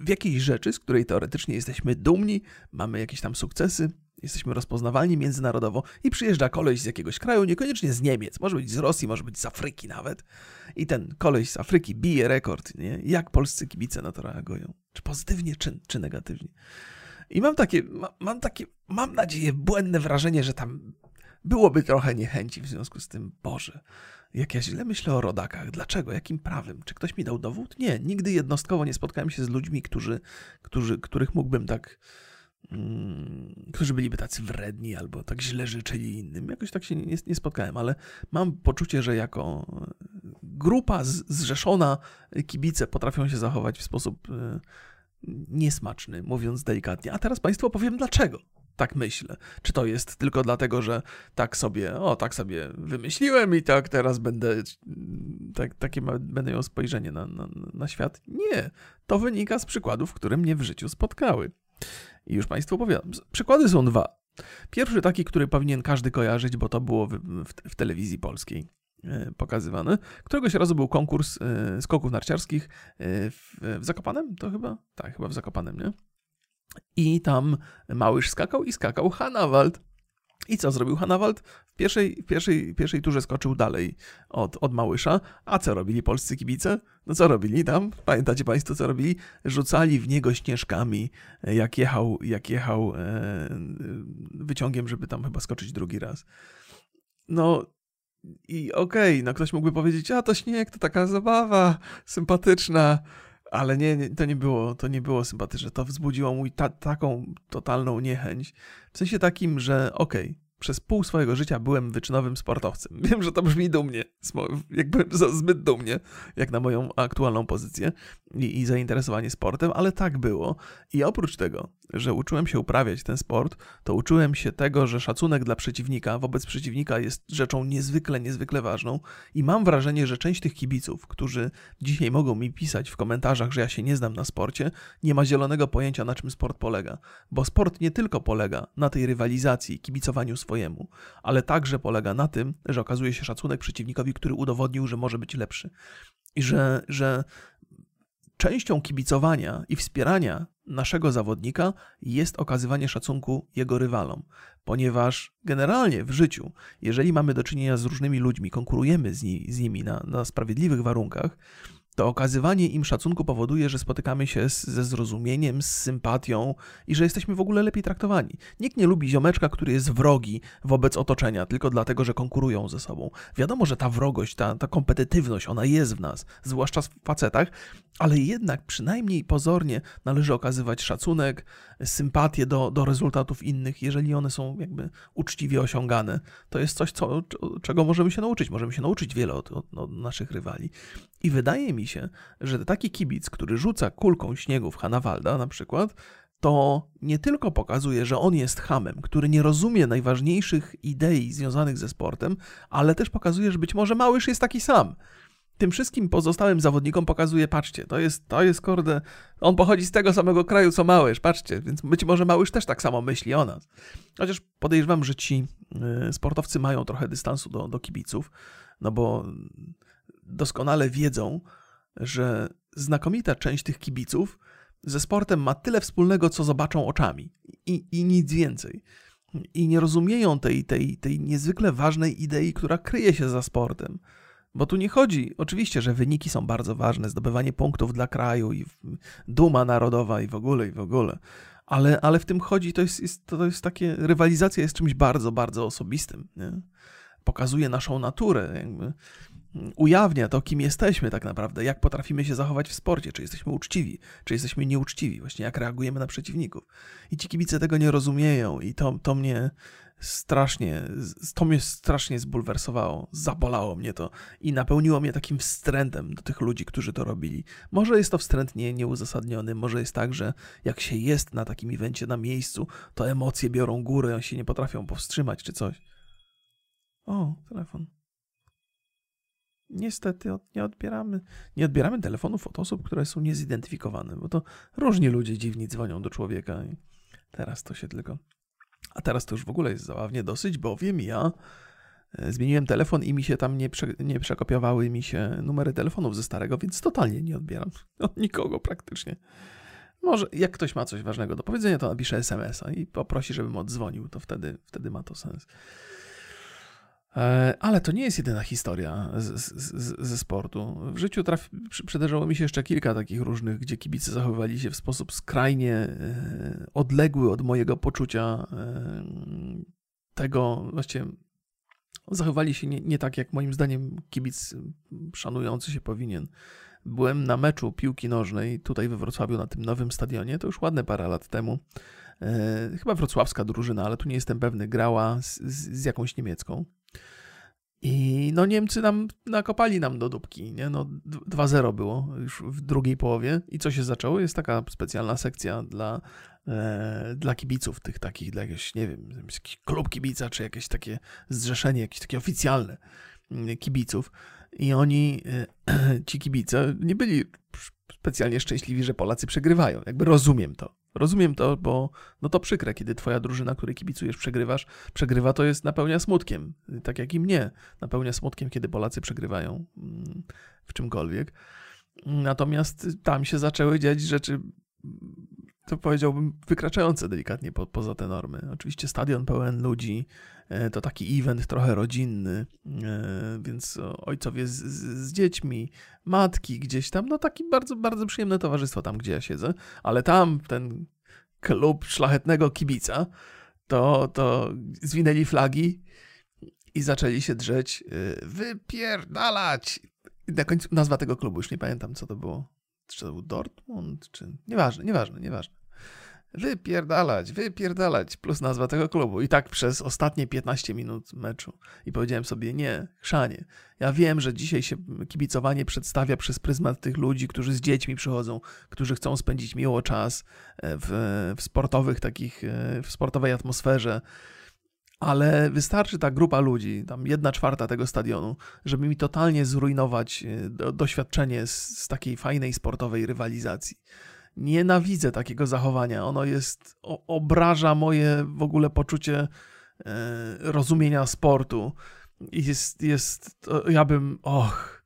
Speaker 1: w jakiejś rzeczy, z której teoretycznie jesteśmy dumni, mamy jakieś tam sukcesy, jesteśmy rozpoznawalni międzynarodowo i przyjeżdża koleś z jakiegoś kraju, niekoniecznie z Niemiec, może być z Rosji, może być z Afryki nawet. I ten koleś z Afryki bije rekord, nie? Jak polscy kibice na to reagują? Czy pozytywnie, czy, czy negatywnie? I mam takie, ma, mam takie, mam nadzieję, błędne wrażenie, że tam byłoby trochę niechęci w związku z tym, Boże, jak ja źle myślę o rodakach. Dlaczego? Jakim prawem? Czy ktoś mi dał dowód? Nie, nigdy jednostkowo nie spotkałem się z ludźmi, którzy, którzy, których mógłbym tak. Hmm, którzy byliby tacy wredni albo tak źle życzyli innym. Jakoś tak się nie, nie spotkałem, ale mam poczucie, że jako grupa zrzeszona kibice potrafią się zachować w sposób y, niesmaczny, mówiąc delikatnie. A teraz Państwu powiem dlaczego. Tak myślę. Czy to jest tylko dlatego, że tak sobie, o, tak sobie wymyśliłem i tak teraz będę, tak, takie będę miał spojrzenie na, na, na świat? Nie. To wynika z przykładów, które mnie w życiu spotkały. I już Państwu opowiadam. Przykłady są dwa. Pierwszy taki, który powinien każdy kojarzyć, bo to było w, w, w telewizji polskiej e, pokazywane. Któregoś razu był konkurs e, skoków narciarskich e, w, w Zakopanem, to chyba? Tak, chyba w Zakopanem, nie? I tam Małysz skakał i skakał Hanawald. I co zrobił Hanawald? W pierwszej, w pierwszej, pierwszej turze skoczył dalej od, od Małysza. A co robili polscy kibice? No co robili tam? Pamiętacie Państwo, co robili? Rzucali w niego śnieżkami, jak jechał, jak jechał e, wyciągiem, żeby tam chyba skoczyć drugi raz. No i okej, okay, no ktoś mógłby powiedzieć, a to śnieg, to taka zabawa sympatyczna. Ale nie, nie, to nie było, to nie było sympatyczne. To wzbudziło mój ta, taką totalną niechęć. W sensie takim, że okej, okay, przez pół swojego życia byłem wyczynowym sportowcem. Wiem, że to brzmi dumnie, jakby zbyt dumnie, jak na moją aktualną pozycję i, i, zainteresowanie sportem, ale tak było. I oprócz tego, że uczyłem się uprawiać ten sport, to uczyłem się tego, że szacunek dla przeciwnika wobec przeciwnika jest rzeczą niezwykle, niezwykle ważną. I mam wrażenie, że część tych kibiców, którzy dzisiaj mogą mi pisać w komentarzach, że ja się nie znam na sporcie, nie ma zielonego pojęcia, na czym sport polega. Bo sport nie tylko polega na tej rywalizacji, kibicowaniu swojemu, ale także polega na tym, że okazuje się szacunek przeciwnikowi, który udowodnił, że może być lepszy. I że, że częścią kibicowania i wspierania naszego zawodnika jest okazywanie szacunku jego rywalom, ponieważ generalnie w życiu, jeżeli mamy do czynienia z różnymi ludźmi, konkurujemy z, ni z nimi na, na sprawiedliwych warunkach, to okazywanie im szacunku powoduje, że spotykamy się z, ze zrozumieniem, z sympatią i że jesteśmy w ogóle lepiej traktowani. Nikt nie lubi ziomeczka, który jest wrogi wobec otoczenia, tylko dlatego, że konkurują ze sobą. Wiadomo, że ta wrogość, ta, ta kompetytywność, ona jest w nas, zwłaszcza w facetach, ale jednak przynajmniej pozornie należy okazywać szacunek, sympatię do, do rezultatów innych, jeżeli one są jakby uczciwie osiągane. To jest coś, co, czego możemy się nauczyć. Możemy się nauczyć wiele od, od, od naszych rywali. I wydaje mi się, że taki kibic, który rzuca kulką śniegu w Hanawalda na przykład, to nie tylko pokazuje, że on jest hamem, który nie rozumie najważniejszych idei związanych ze sportem, ale też pokazuje, że być może Małysz jest taki sam tym wszystkim pozostałym zawodnikom pokazuje, patrzcie, to jest, to jest kurde, on pochodzi z tego samego kraju co Małysz, patrzcie, więc być może Małysz też tak samo myśli o nas. Chociaż podejrzewam, że ci y, sportowcy mają trochę dystansu do, do kibiców, no bo doskonale wiedzą, że znakomita część tych kibiców ze sportem ma tyle wspólnego, co zobaczą oczami i, i nic więcej. I nie rozumieją tej, tej, tej niezwykle ważnej idei, która kryje się za sportem. Bo tu nie chodzi, oczywiście, że wyniki są bardzo ważne, zdobywanie punktów dla kraju i duma narodowa i w ogóle, i w ogóle. Ale, ale w tym chodzi, to jest, jest, to jest takie, rywalizacja jest czymś bardzo, bardzo osobistym. Nie? Pokazuje naszą naturę, jakby ujawnia to, kim jesteśmy tak naprawdę, jak potrafimy się zachować w sporcie, czy jesteśmy uczciwi, czy jesteśmy nieuczciwi, właśnie jak reagujemy na przeciwników. I ci kibice tego nie rozumieją i to, to mnie strasznie, to mnie strasznie zbulwersowało, zabolało mnie to i napełniło mnie takim wstrętem do tych ludzi, którzy to robili. Może jest to wstręt nie, nieuzasadniony, może jest tak, że jak się jest na takim evencie na miejscu, to emocje biorą górę, się nie potrafią powstrzymać czy coś. O, telefon. Niestety nie odbieramy, nie odbieramy telefonów od osób, które są niezidentyfikowane, bo to różni ludzie dziwni dzwonią do człowieka i teraz to się tylko a teraz to już w ogóle jest zabawnie dosyć, bowiem ja e, zmieniłem telefon i mi się tam nie, prze, nie przekopiowały mi się numery telefonów ze starego, więc totalnie nie odbieram od nikogo praktycznie. Może jak ktoś ma coś ważnego do powiedzenia, to napisze SMS-a i poprosi, żebym odzwonił, to wtedy, wtedy ma to sens. E, ale to nie jest jedyna historia ze sportu. W życiu traf, przydarzyło mi się jeszcze kilka takich różnych, gdzie kibice zachowywali się w sposób skrajnie e, odległy od mojego poczucia e, tego, właściwie zachowali się nie, nie tak, jak moim zdaniem kibic szanujący się powinien. Byłem na meczu piłki nożnej tutaj we Wrocławiu na tym nowym stadionie, to już ładne parę lat temu. Chyba wrocławska drużyna, ale tu nie jestem pewny, grała z, z jakąś niemiecką. I no Niemcy nam nakopali nam do dupki, nie? No 2-0 było już w drugiej połowie i co się zaczęło? Jest taka specjalna sekcja dla, e, dla kibiców tych takich, dla jakiegoś, nie wiem, jakiś klub kibica, czy jakieś takie zrzeszenie, jakieś takie oficjalne mm, kibiców. I oni, e, ci kibice, nie byli specjalnie szczęśliwi, że Polacy przegrywają. Jakby rozumiem to. Rozumiem to, bo no to przykre, kiedy twoja drużyna, której kibicujesz, przegrywasz, przegrywa, to jest napełnia smutkiem. Tak jak i mnie napełnia smutkiem, kiedy Polacy przegrywają mm, w czymkolwiek. Natomiast tam się zaczęły dziać rzeczy to powiedziałbym, wykraczające delikatnie po, poza te normy. Oczywiście stadion pełen ludzi, e, to taki event trochę rodzinny, e, więc ojcowie z, z, z, dziećmi, matki gdzieś tam, no taki bardzo, bardzo przyjemne towarzystwo tam, gdzie ja siedzę, ale tam ten klub szlachetnego kibica, to, to zwinęli flagi i zaczęli się drzeć, e, wypierdalać. Na końcu nazwa tego klubu, już nie pamiętam, co to było czy to był Dortmund, czy... Nieważne, nieważne, nieważne. Wypierdalać, wypierdalać, plus nazwa tego klubu. I tak przez ostatnie 15 minut meczu. I powiedziałem sobie, nie, chrzanie. Ja wiem, że dzisiaj się kibicowanie przedstawia przez pryzmat tych ludzi, którzy z dziećmi przychodzą, którzy chcą spędzić miło czas e, w, w sportowych takich, e, w sportowej atmosferze ale wystarczy ta grupa ludzi, tam jedna czwarta tego stadionu, żeby mi totalnie zrujnować e, doświadczenie z, z takiej fajnej sportowej rywalizacji. Nienawidzę takiego zachowania. Ono jest, o, obraża moje w ogóle poczucie e, rozumienia sportu. Jest, jest, ja bym, och,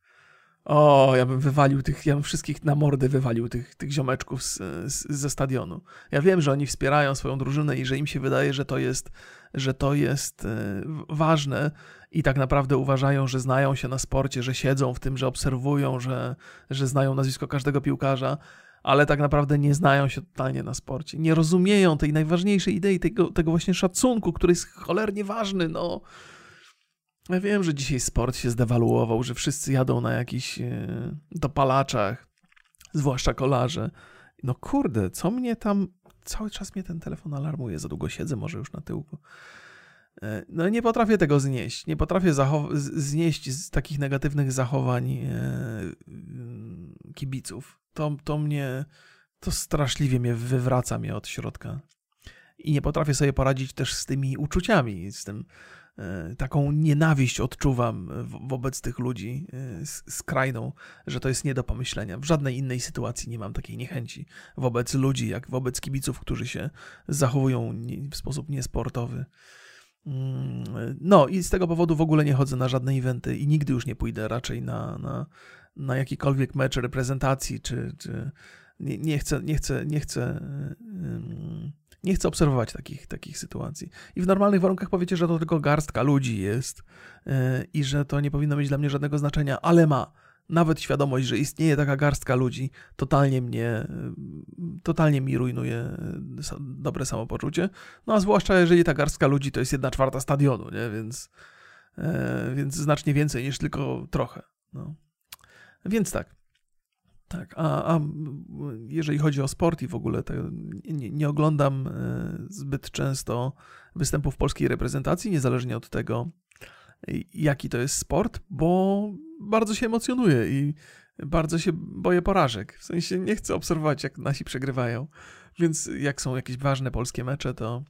Speaker 1: O, ja bym wywalił tych, ja bym wszystkich na mordy wywalił tych, tych ziomeczków z, z, ze stadionu. Ja wiem, że oni wspierają swoją drużynę i że im się wydaje, że to jest, że to jest e, ważne i tak naprawdę uważają, że znają się na sporcie, że siedzą w tym, że obserwują, że, że znają nazwisko każdego piłkarza, ale tak naprawdę nie znają się totalnie na sporcie. Nie rozumieją tej najważniejszej idei, tego, tego właśnie szacunku, który jest cholernie ważny, no. Ja wiem, że dzisiaj sport się zdewaluował, że wszyscy jadą na jakichś e, dopalaczach, zwłaszcza kolarze. No kurde, co mnie tam. Cały czas mnie ten telefon alarmuje. Za długo siedzę, może już na tyłku. E, no nie potrafię tego znieść. Nie potrafię znieść z takich negatywnych zachowań e, kibiców. To, to mnie. To straszliwie mnie wywraca mnie od środka. I nie potrafię sobie poradzić też z tymi uczuciami, z tym taką nienawiść odczuwam wobec tych ludzi e, skrajną, że to jest nie do pomyślenia. W żadnej innej sytuacji nie mam takiej niechęci wobec ludzi, jak wobec kibiców, którzy się zachowują w sposób niesportowy. Mm, no i z tego powodu w ogóle nie chodzę na żadne eventy i nigdy już nie pójdę raczej na, na, na jakikolwiek mecz reprezentacji, czy, czy nie, nie chcę, nie chcę, nie chcę nie chcę obserwować takich, takich sytuacji. I w normalnych warunkach powiecie, że to tylko garstka ludzi jest yy, i że to nie powinno mieć dla mnie żadnego znaczenia, ale ma. Nawet świadomość, że istnieje taka garstka ludzi, totalnie mnie, yy, totalnie mi rujnuje yy, dobre samopoczucie. No a zwłaszcza jeżeli ta garstka ludzi to jest jedna czwarta stadionu, nie? Więc, więc znacznie więcej niż tylko trochę. No. Więc tak. Tak, a, a jeżeli chodzi o sport i w ogóle, to nie, nie, oglądam e, zbyt często występów polskiej reprezentacji, niezależnie od tego, jaki to jest sport, bo bardzo się emocjonuję i bardzo się boję porażek. W sensie nie chcę obserwować, jak nasi przegrywają, więc jak są jakieś ważne polskie mecze, to,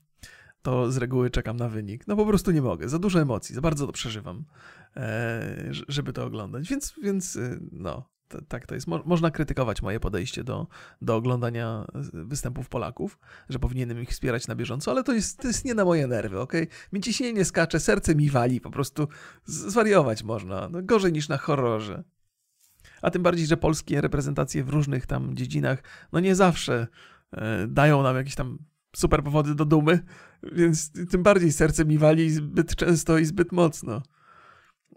Speaker 1: to z reguły czekam na wynik. No po prostu nie mogę, za dużo emocji, za bardzo to przeżywam, e, żeby to oglądać, więc, więc e, no, tak to jest. Mo można krytykować moje podejście do, do oglądania występów Polaków, że powinienem ich wspierać na bieżąco, ale to jest, to jest nie na moje nerwy, ok? Mi ciśnienie skacze, serce mi wali, po prostu zwariować można. No, gorzej niż na horrorze. A tym bardziej, że polskie reprezentacje w różnych tam dziedzinach, no nie zawsze e, dają nam jakieś tam super powody do dumy, więc tym bardziej serce mi wali zbyt często i zbyt mocno.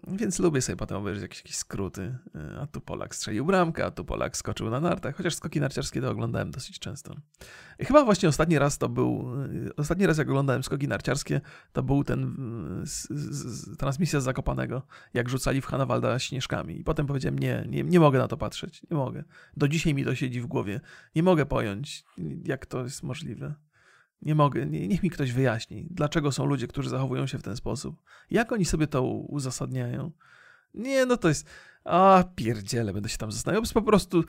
Speaker 1: Więc lubię sobie potem obejrzeć jakieś, jakieś skróty. E, a tu Polak strzelił bramkę, a tu Polak skoczył na nartach, chociaż skoki narciarskie to oglądałem dosyć często. I chyba właśnie ostatni raz to był, e, ostatni raz jak oglądałem skoki narciarskie, to był ten z, z, transmisja z Zakopanego, jak rzucali w Hanawalda śnieżkami. I potem powiedziałem, nie, nie, nie mogę na to patrzeć, nie mogę. Do dzisiaj mi to siedzi w głowie. Nie mogę pojąć, jak to jest możliwe. Nie mogę, nie, niech mi ktoś wyjaśni, dlaczego są ludzie, którzy zachowują się w ten sposób. Jak oni sobie to uzasadniają? Nie, no to jest. A, pierdziele, będę się tam zastanawiał. Po prostu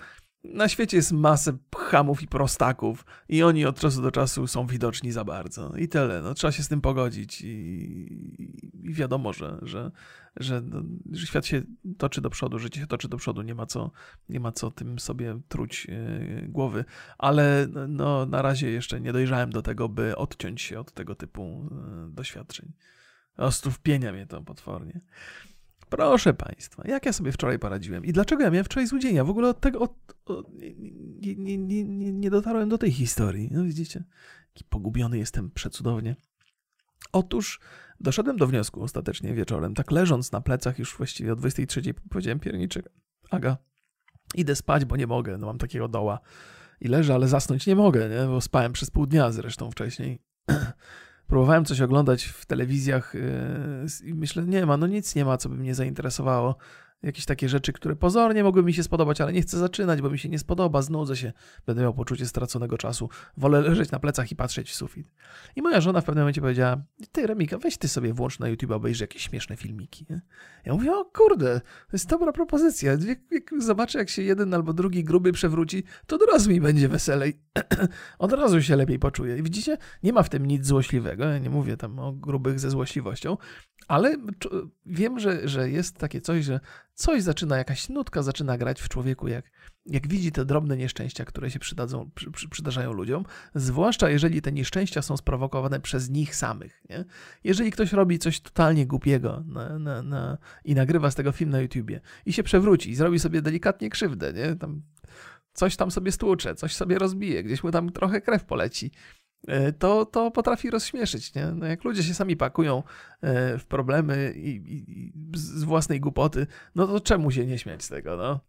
Speaker 1: na świecie jest masę pchamów i prostaków i oni od czasu do czasu są widoczni za bardzo. I tyle. No, trzeba się z tym pogodzić i, i wiadomo, że, że, że, no, że, świat się toczy do przodu, życie się toczy do przodu, nie ma co, nie ma co tym sobie truć yy, głowy, ale no, na razie jeszcze nie dojrzałem do tego, by odciąć się od tego typu yy, doświadczeń. Ostrówpienia mnie to potwornie. Proszę Państwa, jak ja sobie wczoraj poradziłem i dlaczego ja miałem wczoraj? Ja w ogóle od tego od, od, nie, nie, nie, nie, dotarłem do tej historii. No widzicie, jaki pogubiony jestem przecudownie. Otóż doszedłem do wniosku ostatecznie wieczorem, tak leżąc na plecach już właściwie o 23 powiedziałem pierniczek, Aga, idę spać, bo nie mogę, no mam takiego doła i leżę, ale zasnąć nie mogę, nie? bo spałem przez pół dnia zresztą wcześniej. próbowałem coś oglądać w telewizjach yy, i myślę, nie ma, no nic nie ma, co by mnie zainteresowało jakieś takie rzeczy, które pozornie mogły mi się spodobać, ale nie chcę zaczynać, bo mi się nie spodoba, znudzę się, będę miał poczucie straconego czasu, wolę leżeć na plecach i patrzeć w sufit. I moja żona w pewnym momencie powiedziała, ty Remika, weź ty sobie włącz na YouTube, obejrzyj jakieś śmieszne filmiki. Ja mówię, o kurde, to jest dobra propozycja, jak, jak zobaczę, jak się jeden albo drugi gruby przewróci, to od razu mi będzie weselej, od razu się lepiej poczuję. I widzicie, nie ma w tym nic złośliwego, ja nie mówię tam o grubych ze złośliwością, ale wiem, że, że jest takie coś, że coś zaczyna, jakaś nutka zaczyna grać w człowieku, jak, jak widzi te drobne nieszczęścia, które się przydadzą, przy, przy, przydarzają ludziom, zwłaszcza jeżeli te nieszczęścia są sprowokowane przez nich samych. Nie? Jeżeli ktoś robi coś totalnie głupiego na, na, na, i nagrywa z tego film na YouTubie i się przewróci i zrobi sobie delikatnie krzywdę, nie? Tam coś tam sobie stłucze, coś sobie rozbije, gdzieś mu tam trochę krew poleci, to, to potrafi rozśmieszyć. Nie? No jak ludzie się sami pakują e, w problemy i, i, z własnej głupoty, no to czemu się nie śmiać z tego? No?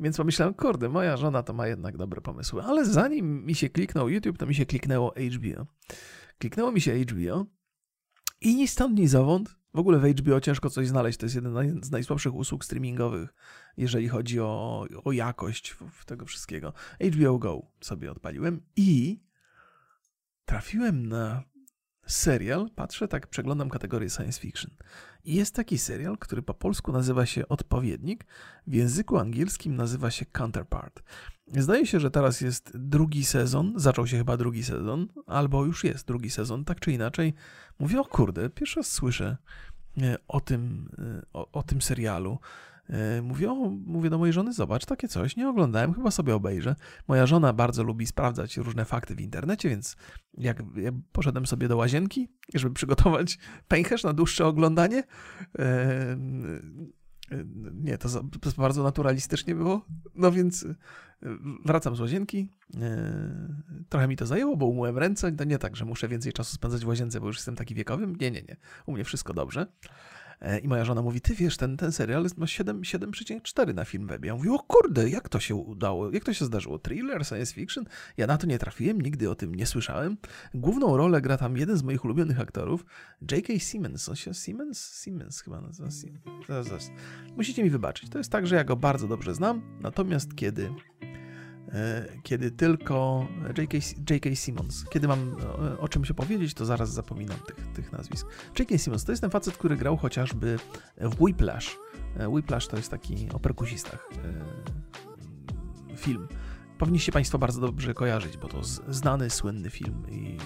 Speaker 1: Więc pomyślałem, kurde, moja żona to ma jednak dobre pomysły. Ale zanim mi się kliknął YouTube, to mi się kliknęło HBO. Kliknęło mi się HBO i ni stąd, ni zowąd. W ogóle w HBO ciężko coś znaleźć. To jest jeden z najsłabszych usług streamingowych, jeżeli chodzi o, o jakość tego wszystkiego. HBO Go sobie odpaliłem i trafiłem na serial, patrzę, tak przeglądam kategorię science fiction. I jest taki serial, który po polsku nazywa się Odpowiednik, w języku angielskim nazywa się Counterpart. Zdaje się, że teraz jest drugi sezon, zaczął się chyba drugi sezon, albo już jest drugi sezon, tak czy inaczej. Mówię, o kurde, pierwszy raz słyszę e, o tym, e, o, o tym serialu. E, mówię, o, mówię do mojej żony, zobacz, takie coś, nie oglądałem, chyba sobie obejrzę. Moja żona bardzo lubi sprawdzać różne fakty w internecie, więc jak, jak poszedłem sobie do łazienki, żeby przygotować pęcherz na dłuższe oglądanie, e, nie, to, to bardzo naturalistycznie było. No więc e, wracam z łazienki. Trochę mi to zajęło, bo umyłem ręce. To nie tak, że muszę więcej czasu spędzać w łazience, bo już jestem taki wiekowym. Nie, nie, nie. U mnie wszystko dobrze. E, I moja żona mówi, ty wiesz, ten, ten serial ma 7,4 na Filmwebie. Ja mówię, o kurde, jak to się udało, jak to się zdarzyło? Thriller, science fiction? Ja na to nie trafiłem, nigdy o tym nie słyszałem. Główną rolę gra tam jeden z moich ulubionych aktorów, J.K. Simmons. On się Simmons? Simmons chyba nazywa. Musicie mi wybaczyć. To jest tak, że ja go bardzo dobrze znam, natomiast kiedy kiedy tylko J.K. J.K. Simmons. Kiedy mam e, o czymś opowiedzieć, to zaraz zapominam tych, tych nazwisk. J.K. Simmons to jest ten facet, który grał chociażby w Whiplash. E, Whiplash to jest taki o perkusistach film. Powinniście Państwo bardzo dobrze kojarzyć, bo to znany, słynny film i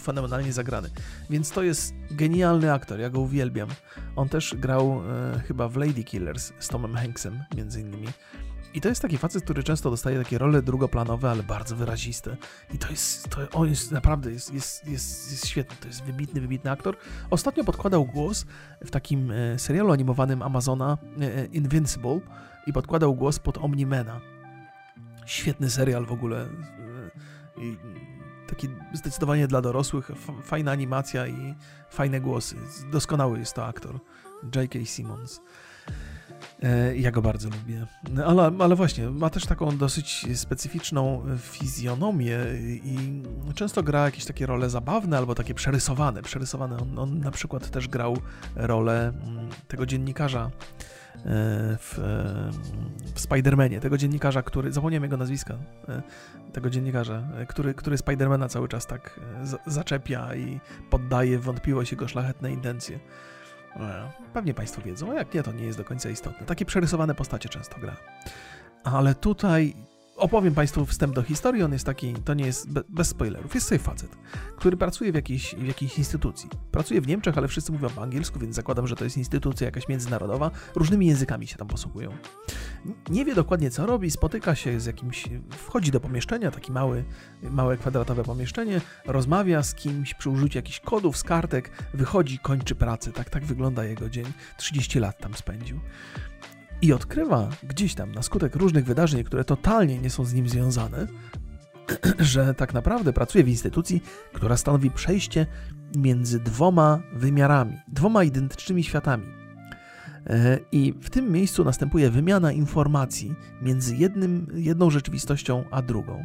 Speaker 1: fenomenalnie zagrany. Więc to jest genialny aktor, ja go uwielbiam. On też grał e, chyba w Lady Killers z Tomem Hanksem, między innymi. I to jest taki facet, który często dostaje takie role drugoplanowe, ale bardzo wyraziste. I to jest, to, on jest naprawdę, jest, jest, jest, jest świetny, to jest wybitny, wybitny aktor. Ostatnio podkładał głos w takim e, serialu animowanym Amazona e, e, Invincible i podkładał głos pod Omnimena. Świetny serial w ogóle. I taki zdecydowanie dla dorosłych, fajna animacja i fajne głosy. Doskonały jest to aktor. J.K. Simmons. E, ja go bardzo lubię. Ale, ale właśnie, ma też taką dosyć specyficzną fizjonomię i często gra jakieś takie role zabawne albo takie przerysowane. Przerysowane. On, on na przykład też grał rolę mm, tego dziennikarza e, w, w Spidermanie, tego dziennikarza, który, zapomniałem jego nazwiska, e, tego dziennikarza, który, który Spidermana cały czas tak zaczepia i poddaje wątpliwość jego szlachetne intencje. E, pewnie Państwo wiedzą, a jak nie, to nie jest do końca istotne. Takie przerysowane postacie często gra. Ale tutaj opowiem Państwu wstęp do historii. On jest taki, to nie jest bez spoilerów. Jest sobie facet, który pracuje w jakiejś, w jakiejś instytucji. Pracuje w Niemczech, ale wszyscy mówią po angielsku, więc zakładam, że to jest instytucja jakaś międzynarodowa. Różnymi językami się tam posługują. Nie wie dokładnie, co robi, spotyka się z jakimś, wchodzi do pomieszczenia, taki mały, małe kwadratowe pomieszczenie, rozmawia z kimś przy użyciu jakichś kodów, z kartek, wychodzi, kończy pracę. Tak, tak wygląda jego dzień. 30 lat tam spędził i odkrywa gdzieś tam na skutek różnych wydarzeń, które totalnie nie są z nim związane, że tak naprawdę pracuje w instytucji, która stanowi przejście między dwoma wymiarami, dwoma identycznymi światami. E, I w tym miejscu następuje wymiana informacji między jednym, jedną rzeczywistością a drugą.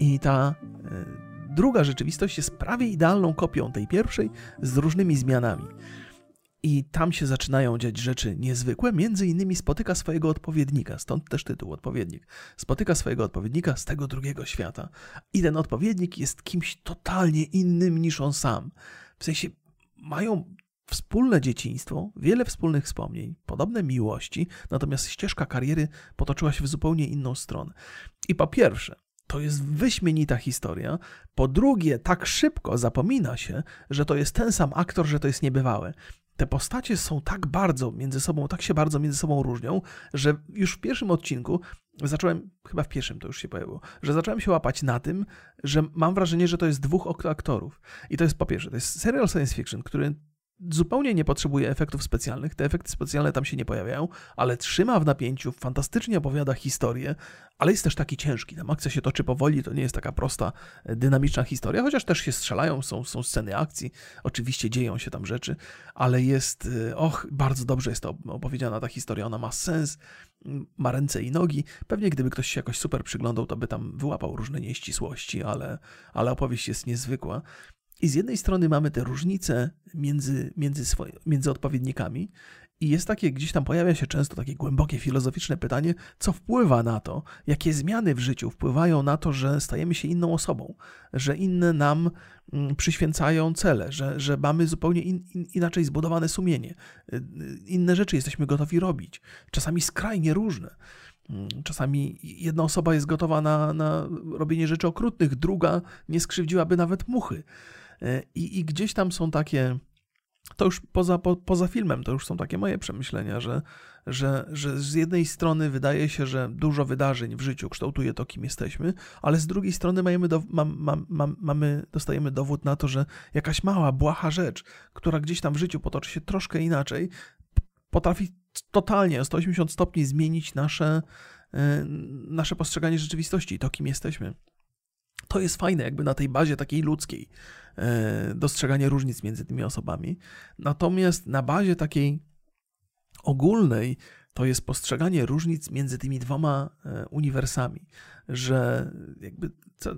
Speaker 1: I ta e, druga rzeczywistość jest prawie idealną kopią tej pierwszej z różnymi zmianami. I tam się zaczynają dziać rzeczy niezwykłe. Między innymi spotyka swojego odpowiednika, stąd też tytuł odpowiednik. Spotyka swojego odpowiednika z tego drugiego świata. I ten odpowiednik jest kimś totalnie innym niż on sam. W sensie mają wspólne dzieciństwo, wiele wspólnych wspomnień, podobne miłości, natomiast ścieżka kariery potoczyła się w zupełnie inną stronę. I po pierwsze, to jest wyśmienita historia. Po drugie, tak szybko zapomina się, że to jest ten sam aktor, że to jest niebywałe. Te postacie są tak bardzo między sobą, tak się bardzo między sobą różnią, że już w pierwszym odcinku zacząłem, chyba w pierwszym to już się pojawiło, że zacząłem się łapać na tym, że mam wrażenie, że to jest dwóch aktorów. I to jest po pierwsze, to jest serial science fiction, który zupełnie nie potrzebuje efektów specjalnych. Te efekty specjalne tam się nie pojawiają, ale trzyma w napięciu, fantastycznie opowiada historię, ale jest też taki ciężki. Tam akcja się toczy powoli, to nie jest taka prosta, e, dynamiczna historia, chociaż też się strzelają, są, są sceny akcji, oczywiście dzieją się tam rzeczy, ale jest, e, och, bardzo dobrze jest to opowiedziana ta historia, ona ma sens, ma ręce i nogi. Pewnie gdyby ktoś się jakoś super przyglądał, to by tam wyłapał różne nieścisłości, ale, ale opowieść jest niezwykła. I z jednej strony mamy te różnice między, między, między odpowiednikami, i jest takie, gdzieś tam pojawia się często takie głębokie filozoficzne pytanie, co wpływa na to, jakie zmiany w życiu wpływają na to, że stajemy się inną osobą, że inne nam mm, przyświęcają cele, że, że mamy zupełnie in, in, inaczej zbudowane sumienie, y, inne rzeczy jesteśmy gotowi robić, czasami skrajnie różne. Mm, czasami jedna osoba jest gotowa na, na robienie rzeczy okrutnych, druga nie skrzywdziłaby nawet muchy. E, I, I, gdzieś tam są takie, to już poza, po, poza filmem, to już są takie moje przemyślenia, że, że, że z jednej strony wydaje się, że dużo wydarzeń w życiu kształtuje to, kim jesteśmy, ale z drugiej strony mamy, do, mam, mam, mam, mamy, dostajemy dowód na to, że jakaś mała, błaha rzecz, która gdzieś tam w życiu potoczy się troszkę inaczej, potrafi totalnie o 180 stopni zmienić nasze, e, nasze postrzeganie rzeczywistości, to kim jesteśmy. To jest fajne, jakby na tej bazie takiej ludzkiej, dostrzeganie różnic między tymi osobami. Natomiast na bazie takiej ogólnej to jest postrzeganie różnic między tymi dwoma e, uniwersami, że jakby co,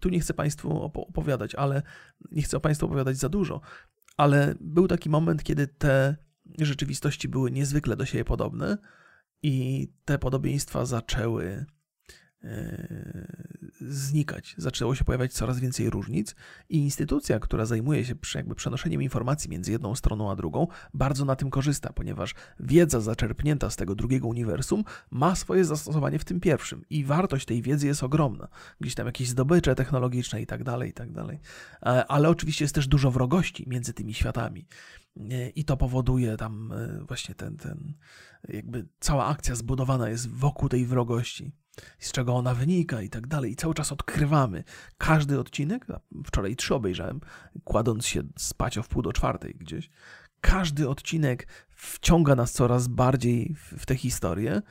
Speaker 1: tu nie chcę Państwu opowiadać, ale nie chcę Państwu opowiadać za dużo, ale był taki moment, kiedy te rzeczywistości były niezwykle do siebie podobne i te podobieństwa zaczęły E, znikać. Zaczęło się pojawiać coraz więcej różnic i instytucja, która zajmuje się jakby przenoszeniem informacji między jedną stroną a drugą, bardzo na tym korzysta, ponieważ wiedza zaczerpnięta z tego drugiego uniwersum ma swoje zastosowanie w tym pierwszym i wartość tej wiedzy jest ogromna. Gdzieś tam jakieś zdobycze technologiczne i tak dalej, i tak dalej. E, ale oczywiście jest też dużo wrogości między tymi światami. E, I to powoduje tam właśnie ten, ten, jakby cała akcja zbudowana jest wokół tej wrogości z czego ona wynika i tak dalej. I cały czas odkrywamy każdy odcinek. Wczoraj trzy obejrzałem, kładąc się spać o wpół do czwartej gdzieś. Każdy odcinek wciąga nas coraz bardziej w tę historię,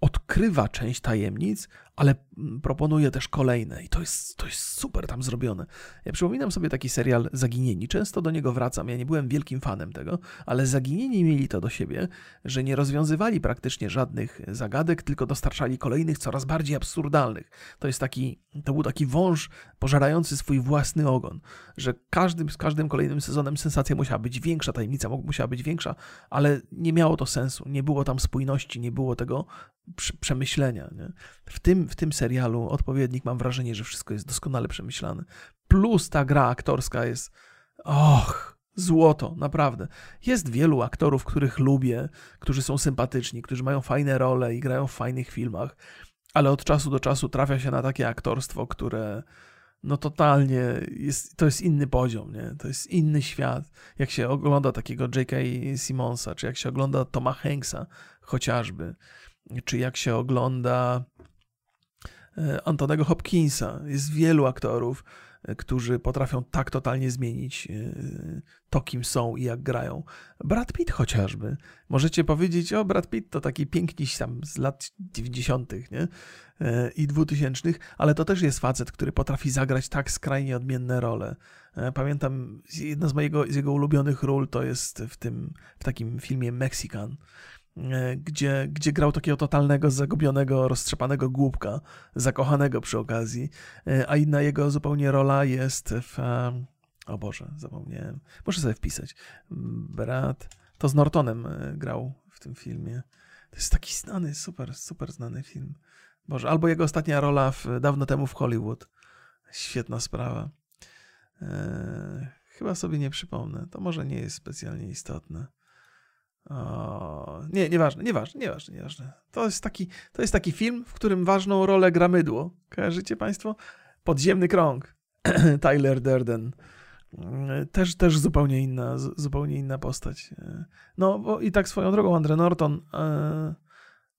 Speaker 1: odkrywa część tajemnic, ale proponuje też kolejne i to jest, to jest super tam zrobione. Ja przypominam sobie taki serial Zaginieni. Często do niego wracam. Ja nie byłem wielkim fanem tego, ale Zaginieni mieli to do siebie, że nie rozwiązywali praktycznie żadnych zagadek, tylko dostarczali kolejnych, coraz bardziej absurdalnych. To jest taki, to był taki wąż pożerający swój własny ogon, że każdym, z każdym kolejnym sezonem sensacja musiała być większa, tajemnica musiała być większa, ale nie miało to sensu. Nie było tam spójności, nie było tego przemyślenia. Nie? W, tym, w tym serialu odpowiednik mam wrażenie, że wszystko jest doskonale przemyślane. Plus ta gra aktorska jest. Och, złoto, naprawdę. Jest wielu aktorów, których lubię, którzy są sympatyczni, którzy mają fajne role i grają w fajnych filmach, ale od czasu do czasu trafia się na takie aktorstwo, które no totalnie jest, to jest inny poziom, nie? To jest inny świat. Jak się ogląda takiego J.K. Simonsa, czy jak się ogląda Toma Hanksa chociażby, czy jak się ogląda Antonego Hopkinsa. Jest wielu aktorów, e, którzy potrafią tak totalnie zmienić e, to, kim są i jak grają. Brad Pitt chociażby. Możecie powiedzieć, o Brad Pitt to taki piękniś tam z lat 90. Nie? i 2000, ale to też jest facet, który potrafi zagrać tak skrajnie odmienne role. Pamiętam, jedna z, mojego, z jego ulubionych ról to jest w tym, w takim filmie Mexican, E, gdzie, gdzie grał takiego totalnego, zagubionego, roztrzepanego głupka, zakochanego przy okazji, e, a inna jego zupełnie rola jest w... O Boże, zapomniałem. Muszę sobie wpisać. Brat... To z Nortonem e, grał w tym filmie. To jest taki znany, super, super znany film. Boże, albo jego ostatnia rola w, dawno temu w Hollywood. Świetna sprawa. Eee, chyba sobie nie przypomnę. To może nie jest specjalnie istotne. O, nie, nieważne, nieważne, nieważne, nieważne. To jest, taki, to jest taki film, w którym ważną rolę gra mydło. Kojarzycie Państwo? Podziemny krąg. Tyler Durden. Też, też zupełnie inna, zupełnie inna postać. No bo i tak swoją drogą Andre Norton,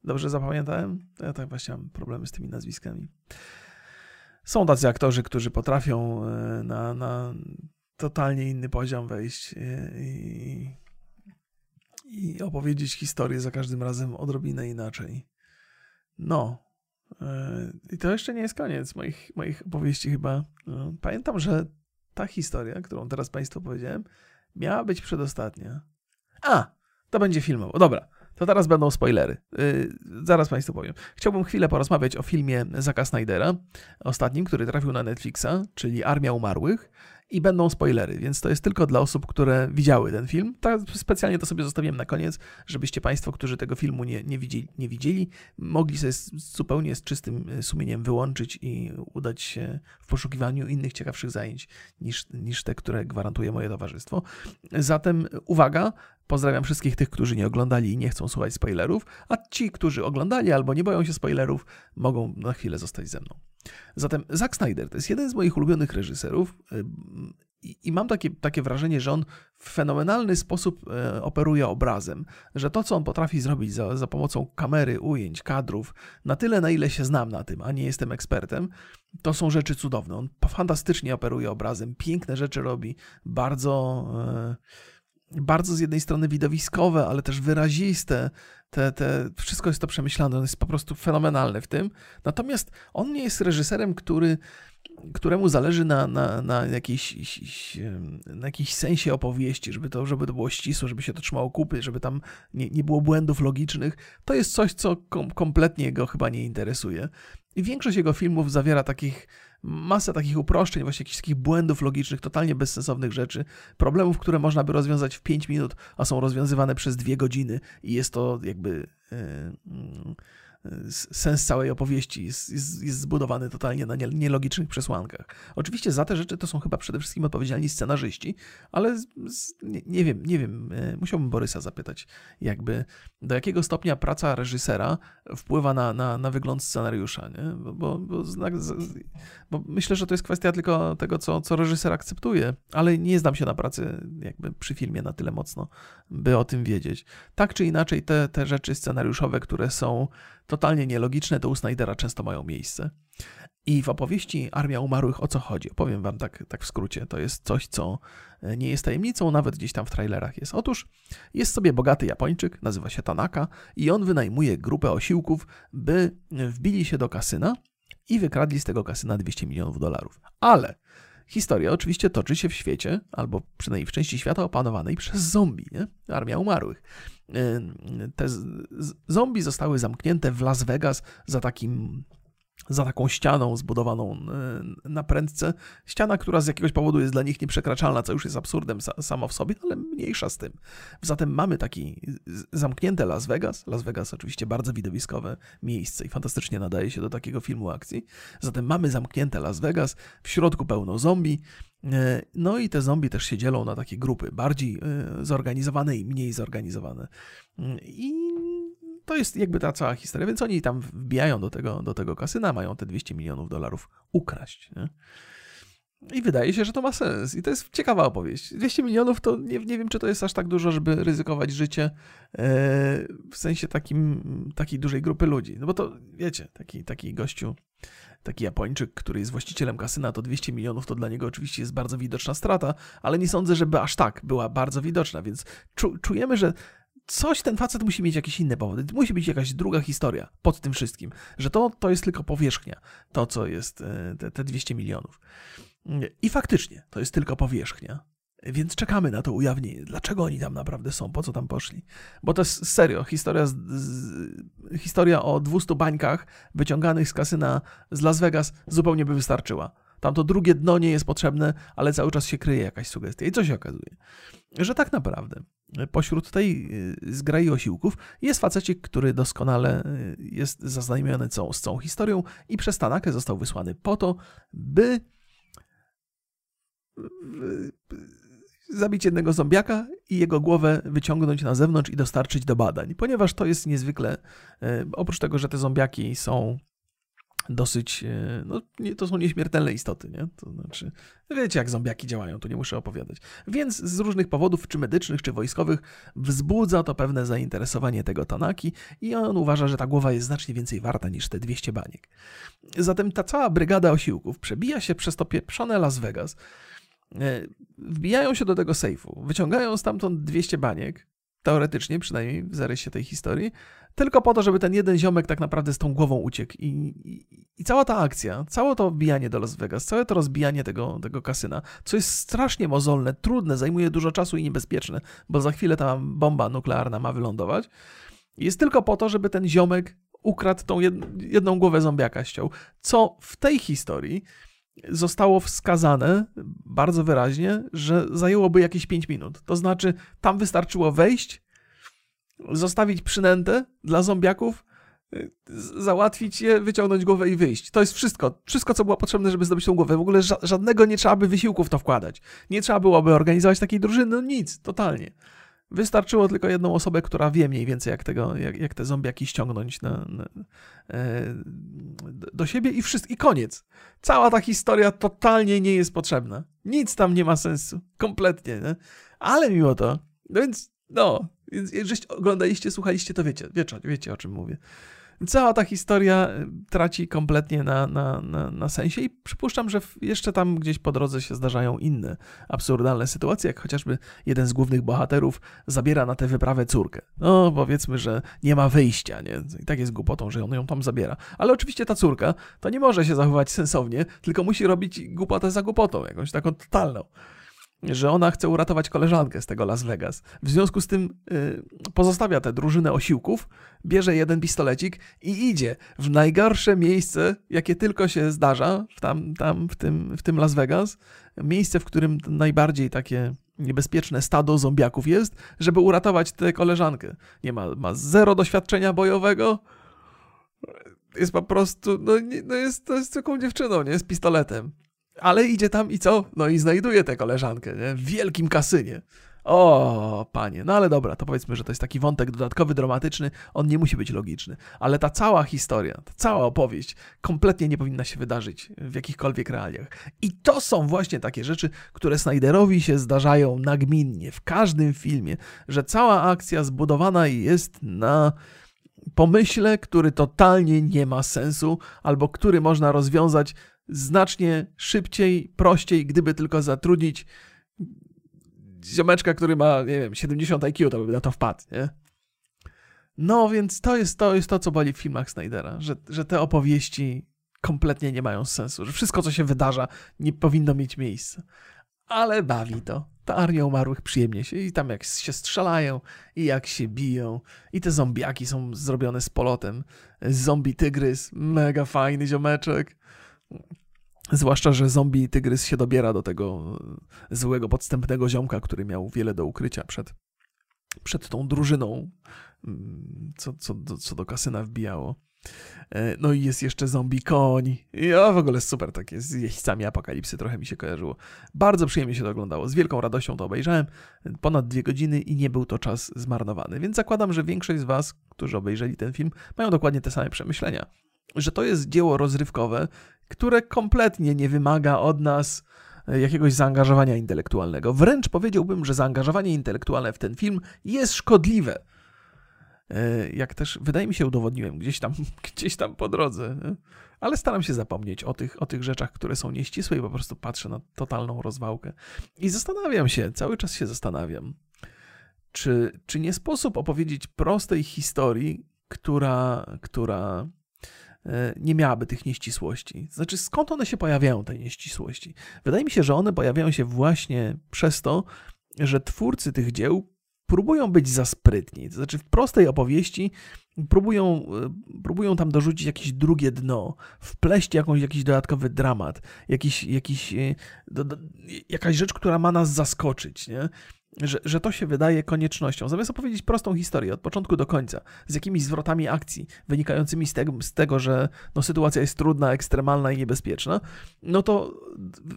Speaker 1: dobrze zapamiętałem? Ja tak właśnie mam problemy z tymi nazwiskami. Są tacy aktorzy, którzy potrafią na, na totalnie inny poziom wejść i, i opowiedzieć historię za każdym razem odrobinę inaczej. No. E, I to jeszcze nie jest koniec moich, moich opowieści chyba. No, pamiętam, że ta historia, którą teraz Państwu powiedziałem, miała być przedostatnia. A, to będzie filmowo. Dobra, to teraz będą spoilery. Yy, zaraz Państwu powiem. Chciałbym chwilę porozmawiać o filmie Zaka Snydera, ostatnim, który trafił na Netflixa, czyli Armia Umarłych i będą spoilery, więc to jest tylko dla osób, które widziały ten film. Tak specjalnie to sobie zostawiłem na koniec, żebyście Państwo, którzy tego filmu nie, nie, widzieli, nie widzieli, mogli sobie zupełnie z czystym e, sumieniem wyłączyć i udać się w poszukiwaniu innych ciekawszych zajęć niż, niż te, które gwarantuje moje towarzystwo. Zatem uwaga, Pozdrawiam wszystkich tych, którzy nie oglądali i nie chcą słuchać spoilerów, a ci, którzy oglądali albo nie boją się spoilerów, mogą na chwilę zostać ze mną. Zatem Zack Snyder to jest jeden z moich ulubionych reżyserów y, i, mam takie, takie wrażenie, że on w fenomenalny sposób e, operuje obrazem, że to, co on potrafi zrobić za, za pomocą kamery, ujęć, kadrów, na tyle, na ile się znam na tym, a nie jestem ekspertem, to są rzeczy cudowne. On fantastycznie operuje obrazem, piękne rzeczy robi, bardzo. E, bardzo z jednej strony widowiskowe, ale też wyraziste. Te, te, wszystko jest to przemyślane, on jest po prostu fenomenalny w tym. Natomiast on nie jest reżyserem, który, któremu zależy na, na, na, jakiejś, na jakiejś sensie opowieści, żeby to, żeby to było ścisłe, żeby się to trzymało kupy, żeby tam nie, nie było błędów logicznych. To jest coś, co kom, kompletnie go chyba nie interesuje. I większość jego filmów zawiera takich masę takich uproszczeń, właśnie jakichś takich błędów logicznych, totalnie bezsensownych rzeczy, problemów, które można by rozwiązać w 5 minut, a są rozwiązywane przez 2 godziny i jest to jakby. Yy, sens całej opowieści jest, jest, jest zbudowany totalnie na nielogicznych przesłankach. Oczywiście za te rzeczy to są chyba przede wszystkim odpowiedzialni scenarzyści, ale z, z, nie, nie, wiem, nie wiem, e, musiałbym Borysa zapytać, jakby do jakiego stopnia praca reżysera wpływa na, na, na wygląd scenariusza, nie? Bo, bo, bo, bo, myślę, że to jest kwestia tylko tego, co, co reżyser akceptuje, ale nie znam się na pracy jakby przy filmie na tyle mocno, by o tym wiedzieć. Tak czy inaczej, te, te rzeczy scenariuszowe, które są totalnie nielogiczne, u Snydera często mają miejsce. I w opowieści Armia Umarłych o co chodzi? Opowiem wam tak, tak w skrócie. To jest coś, co e, nie jest tajemnicą, nawet gdzieś tam w trailerach jest. Otóż jest sobie bogaty Japończyk, nazywa się Tanaka, i on wynajmuje grupę osiłków, by wbili się do kasyna i wykradli z tego kasyna 200 milionów dolarów. Ale historia oczywiście toczy się w świecie, albo przynajmniej w części świata opanowanej przez zombie, nie? Armia Umarłych. Te zombie zostały zamknięte w Las Vegas za takim za taką ścianą zbudowaną e, na prędce. Ściana, która z jakiegoś powodu jest dla nich nieprzekraczalna, co już jest absurdem samo w sobie, ale mniejsza z tym. Zatem mamy taki zamknięte Las Vegas. Las Vegas oczywiście bardzo widowiskowe miejsce i fantastycznie nadaje się do takiego filmu akcji. Zatem mamy zamknięte Las Vegas, w środku pełno zombie, e, no i te zombie też się dzielą na takie grupy, bardziej e, zorganizowane i mniej zorganizowane. I to jest jakby ta cała historia, więc oni tam wbijają do tego, do tego kasyna, mają te 200 milionów dolarów ukraść. Nie? I wydaje się, że to ma sens. I to jest ciekawa opowieść. 200 milionów to nie, nie wiem, czy to jest aż tak dużo, żeby ryzykować życie e, w sensie takim, takiej dużej grupy ludzi. No bo to, wiecie, taki, taki gościu, taki Japończyk, który jest właścicielem kasyna, to 200 milionów to dla niego oczywiście jest bardzo widoczna strata, ale nie sądzę, żeby aż tak była bardzo widoczna, więc czu, czujemy, że coś ten facet musi mieć jakieś inne powody. Musi być jakaś druga historia pod tym wszystkim, że to, to jest tylko powierzchnia, to co jest e, te, te 200 milionów. I faktycznie, to jest tylko powierzchnia. Więc czekamy na to ujawnienie. Dlaczego oni tam naprawdę są? Po co tam poszli? Bo to jest serio, historia, z, z, historia o 200 bańkach wyciąganych z kasyna z Las Vegas zupełnie by wystarczyła. Tam to drugie dno nie jest potrzebne, ale cały czas się kryje jakaś sugestia. I co się okazuje? Że tak naprawdę pośród tej y, zgrai osiłków jest facecik, który doskonale y, jest zaznajomiony całą, z całą historią i przez Tanakę został wysłany po to, by zabić jednego zombiaka i jego głowę wyciągnąć na zewnątrz i dostarczyć do badań, ponieważ to jest niezwykle, oprócz tego, że te zombiaki są dosyć, e, no nie, to są nieśmiertelne istoty, nie? To znaczy, wiecie jak zombiaki działają, to nie muszę opowiadać. Więc z różnych powodów, czy medycznych, czy wojskowych, wzbudza to pewne zainteresowanie tego Tanaki i on uważa, że ta głowa jest znacznie więcej warta niż te 200 baniek. Zatem ta cała brygada osiłków przebija się przez to pieprzone Las Vegas, e, wbijają się do tego sejfu, wyciągają stamtąd 200 baniek, teoretycznie przynajmniej w zarysie tej historii, tylko po to, żeby ten jeden ziomek tak naprawdę z tą głową uciekł. I, i, i cała ta akcja, całe to wbijanie do Las Vegas, całe to rozbijanie tego, tego kasyna, co jest strasznie mozolne, trudne, zajmuje dużo czasu i niebezpieczne, bo za chwilę ta bomba nuklearna ma wylądować, jest tylko po to, żeby ten ziomek ukradł tą jedną głowę zombiaka ściął. Co w tej historii zostało wskazane bardzo wyraźnie, że zajęłoby jakieś 5 minut. To znaczy, tam wystarczyło wejść, zostawić przynętę dla zombiaków, załatwić je, wyciągnąć głowę i wyjść. To jest wszystko. Wszystko, co było potrzebne, żeby zdobyć tą głowę. W ogóle ża żadnego nie trzeba by wysiłku w to wkładać. Nie trzeba byłoby organizować takiej drużyny, no nic, totalnie. Wystarczyło tylko jedną osobę, która wie mniej więcej, jak, tego, jak, jak te zombiaki ściągnąć na, na, e, do siebie i wszystko, i koniec. Cała ta historia totalnie nie jest potrzebna. Nic tam nie ma sensu. Kompletnie, nie? Ale mimo to, no więc, no, jeżeli oglądaliście, słuchaliście, to wiecie, wiecie, wiecie o czym mówię. Cała ta historia y, traci kompletnie na, na, na, na sensie i przypuszczam, że jeszcze tam gdzieś po drodze się zdarzają inne absurdalne sytuacje, jak chociażby jeden z głównych bohaterów zabiera na tę wyprawę córkę. No, powiedzmy, że nie ma wyjścia, nie? I tak jest głupotą, że on ją tam zabiera. Ale oczywiście ta córka to nie może się zachować sensownie, tylko musi robić głupotę za głupotą, jakąś taką totalną że ona chce uratować koleżankę z tego Las Vegas. W związku z tym y, pozostawia tę drużynę osiłków, bierze jeden pistolecik i idzie w najgorsze miejsce, jakie tylko się zdarza, tam, tam w, tym, w tym Las Vegas. Miejsce, w którym najbardziej takie niebezpieczne stado zombiaków jest, żeby uratować tę koleżankę. Nie ma, ma zero doświadczenia bojowego, jest po prostu, no, no jest, to jest taką dziewczyną, nie, z pistoletem. Ale idzie tam i co? No i znajduje tę koleżankę, nie? W wielkim kasynie. O, panie, no ale dobra, to powiedzmy, że to jest taki wątek dodatkowy, dramatyczny, on nie musi być logiczny, ale ta cała historia, ta cała opowieść kompletnie nie powinna się wydarzyć w jakichkolwiek realiach. I to są właśnie takie rzeczy, które Snyderowi się zdarzają nagminnie w każdym filmie, że cała akcja zbudowana jest na pomyśle, który totalnie nie ma sensu, albo który można rozwiązać znacznie szybciej, prościej, gdyby tylko zatrudnić ziomeczka, który ma, nie wiem, 70 IQ, to by na to wpadł, nie? No, więc to jest to, jest to co boli w filmach Snydera, że, że te opowieści kompletnie nie mają sensu, że wszystko, co się wydarza, nie powinno mieć miejsca. Ale bawi to. Ta armia umarłych przyjemnie się i tam jak się strzelają i jak się biją i te zombiaki są zrobione z polotem. Zombie tygrys, mega fajny ziomeczek. Zwłaszcza, że zombie tygrys się dobiera do tego e, złego, podstępnego ziomka, który miał wiele do ukrycia przed, przed tą drużyną, mm, co, co, co do kasyna wbijało. E, no i jest jeszcze zombie koń. Ja w ogóle super takie z jeźdźcami apokalipsy trochę mi się kojarzyło. Bardzo przyjemnie się to oglądało. Z wielką radością to obejrzałem. Ponad dwie godziny i nie był to czas zmarnowany. Więc zakładam, że większość z Was, którzy obejrzeli ten film, mają dokładnie te same przemyślenia. Że to jest dzieło rozrywkowe, które kompletnie nie wymaga od nas e, jakiegoś zaangażowania intelektualnego. Wręcz powiedziałbym, że zaangażowanie intelektualne w ten film jest szkodliwe. E, jak też wydaje mi się udowodniłem gdzieś tam, gdzieś tam po drodze. Ale staram się zapomnieć o tych, o tych rzeczach, które są nieścisłe i po prostu patrzę na totalną rozwałkę. I zastanawiam się, cały czas się zastanawiam, czy, czy nie sposób opowiedzieć prostej historii, która, która nie miałaby tych nieścisłości. Znaczy, skąd one się pojawiają, te nieścisłości? Wydaje mi się, że one pojawiają się właśnie przez to, że twórcy tych dzieł próbują być za sprytni. To znaczy, w prostej opowieści próbują, e, próbują tam dorzucić jakieś drugie dno, wpleść jakąś, jakiś dodatkowy dramat, jakiś, jakiś, e, do, do, jakaś rzecz, która ma nas zaskoczyć. Nie? Że, że to się wydaje koniecznością. Zamiast opowiedzieć prostą historię od początku do końca, z jakimiś zwrotami akcji wynikającymi z tego, z tego że no, sytuacja jest trudna, ekstremalna i niebezpieczna, no to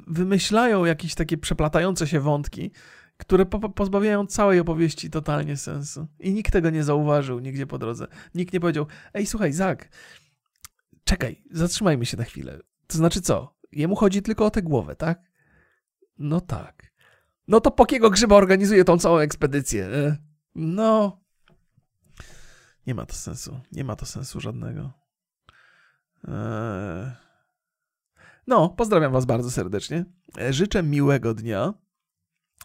Speaker 1: wymyślają jakieś takie przeplatające się wątki, które po pozbawiają całej opowieści totalnie sensu. I nikt tego nie zauważył nigdzie po drodze. Nikt nie powiedział, ej, słuchaj, Zak, czekaj, zatrzymajmy się na chwilę. To znaczy co? Jemu chodzi tylko o tę głowę, tak? No tak. No to Pokiego Grzyba organizuje tą całą ekspedycję. No. Nie ma to sensu. Nie ma to sensu żadnego. Eee... No, pozdrawiam Was bardzo serdecznie. E, życzę miłego dnia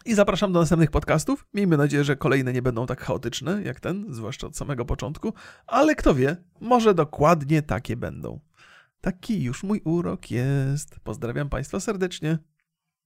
Speaker 1: i zapraszam do następnych podcastów. Miejmy nadzieję, że kolejne nie będą tak chaotyczne jak ten, zwłaszcza od samego początku, ale kto wie, może dokładnie takie będą. Taki już mój urok jest. Pozdrawiam Państwa serdecznie.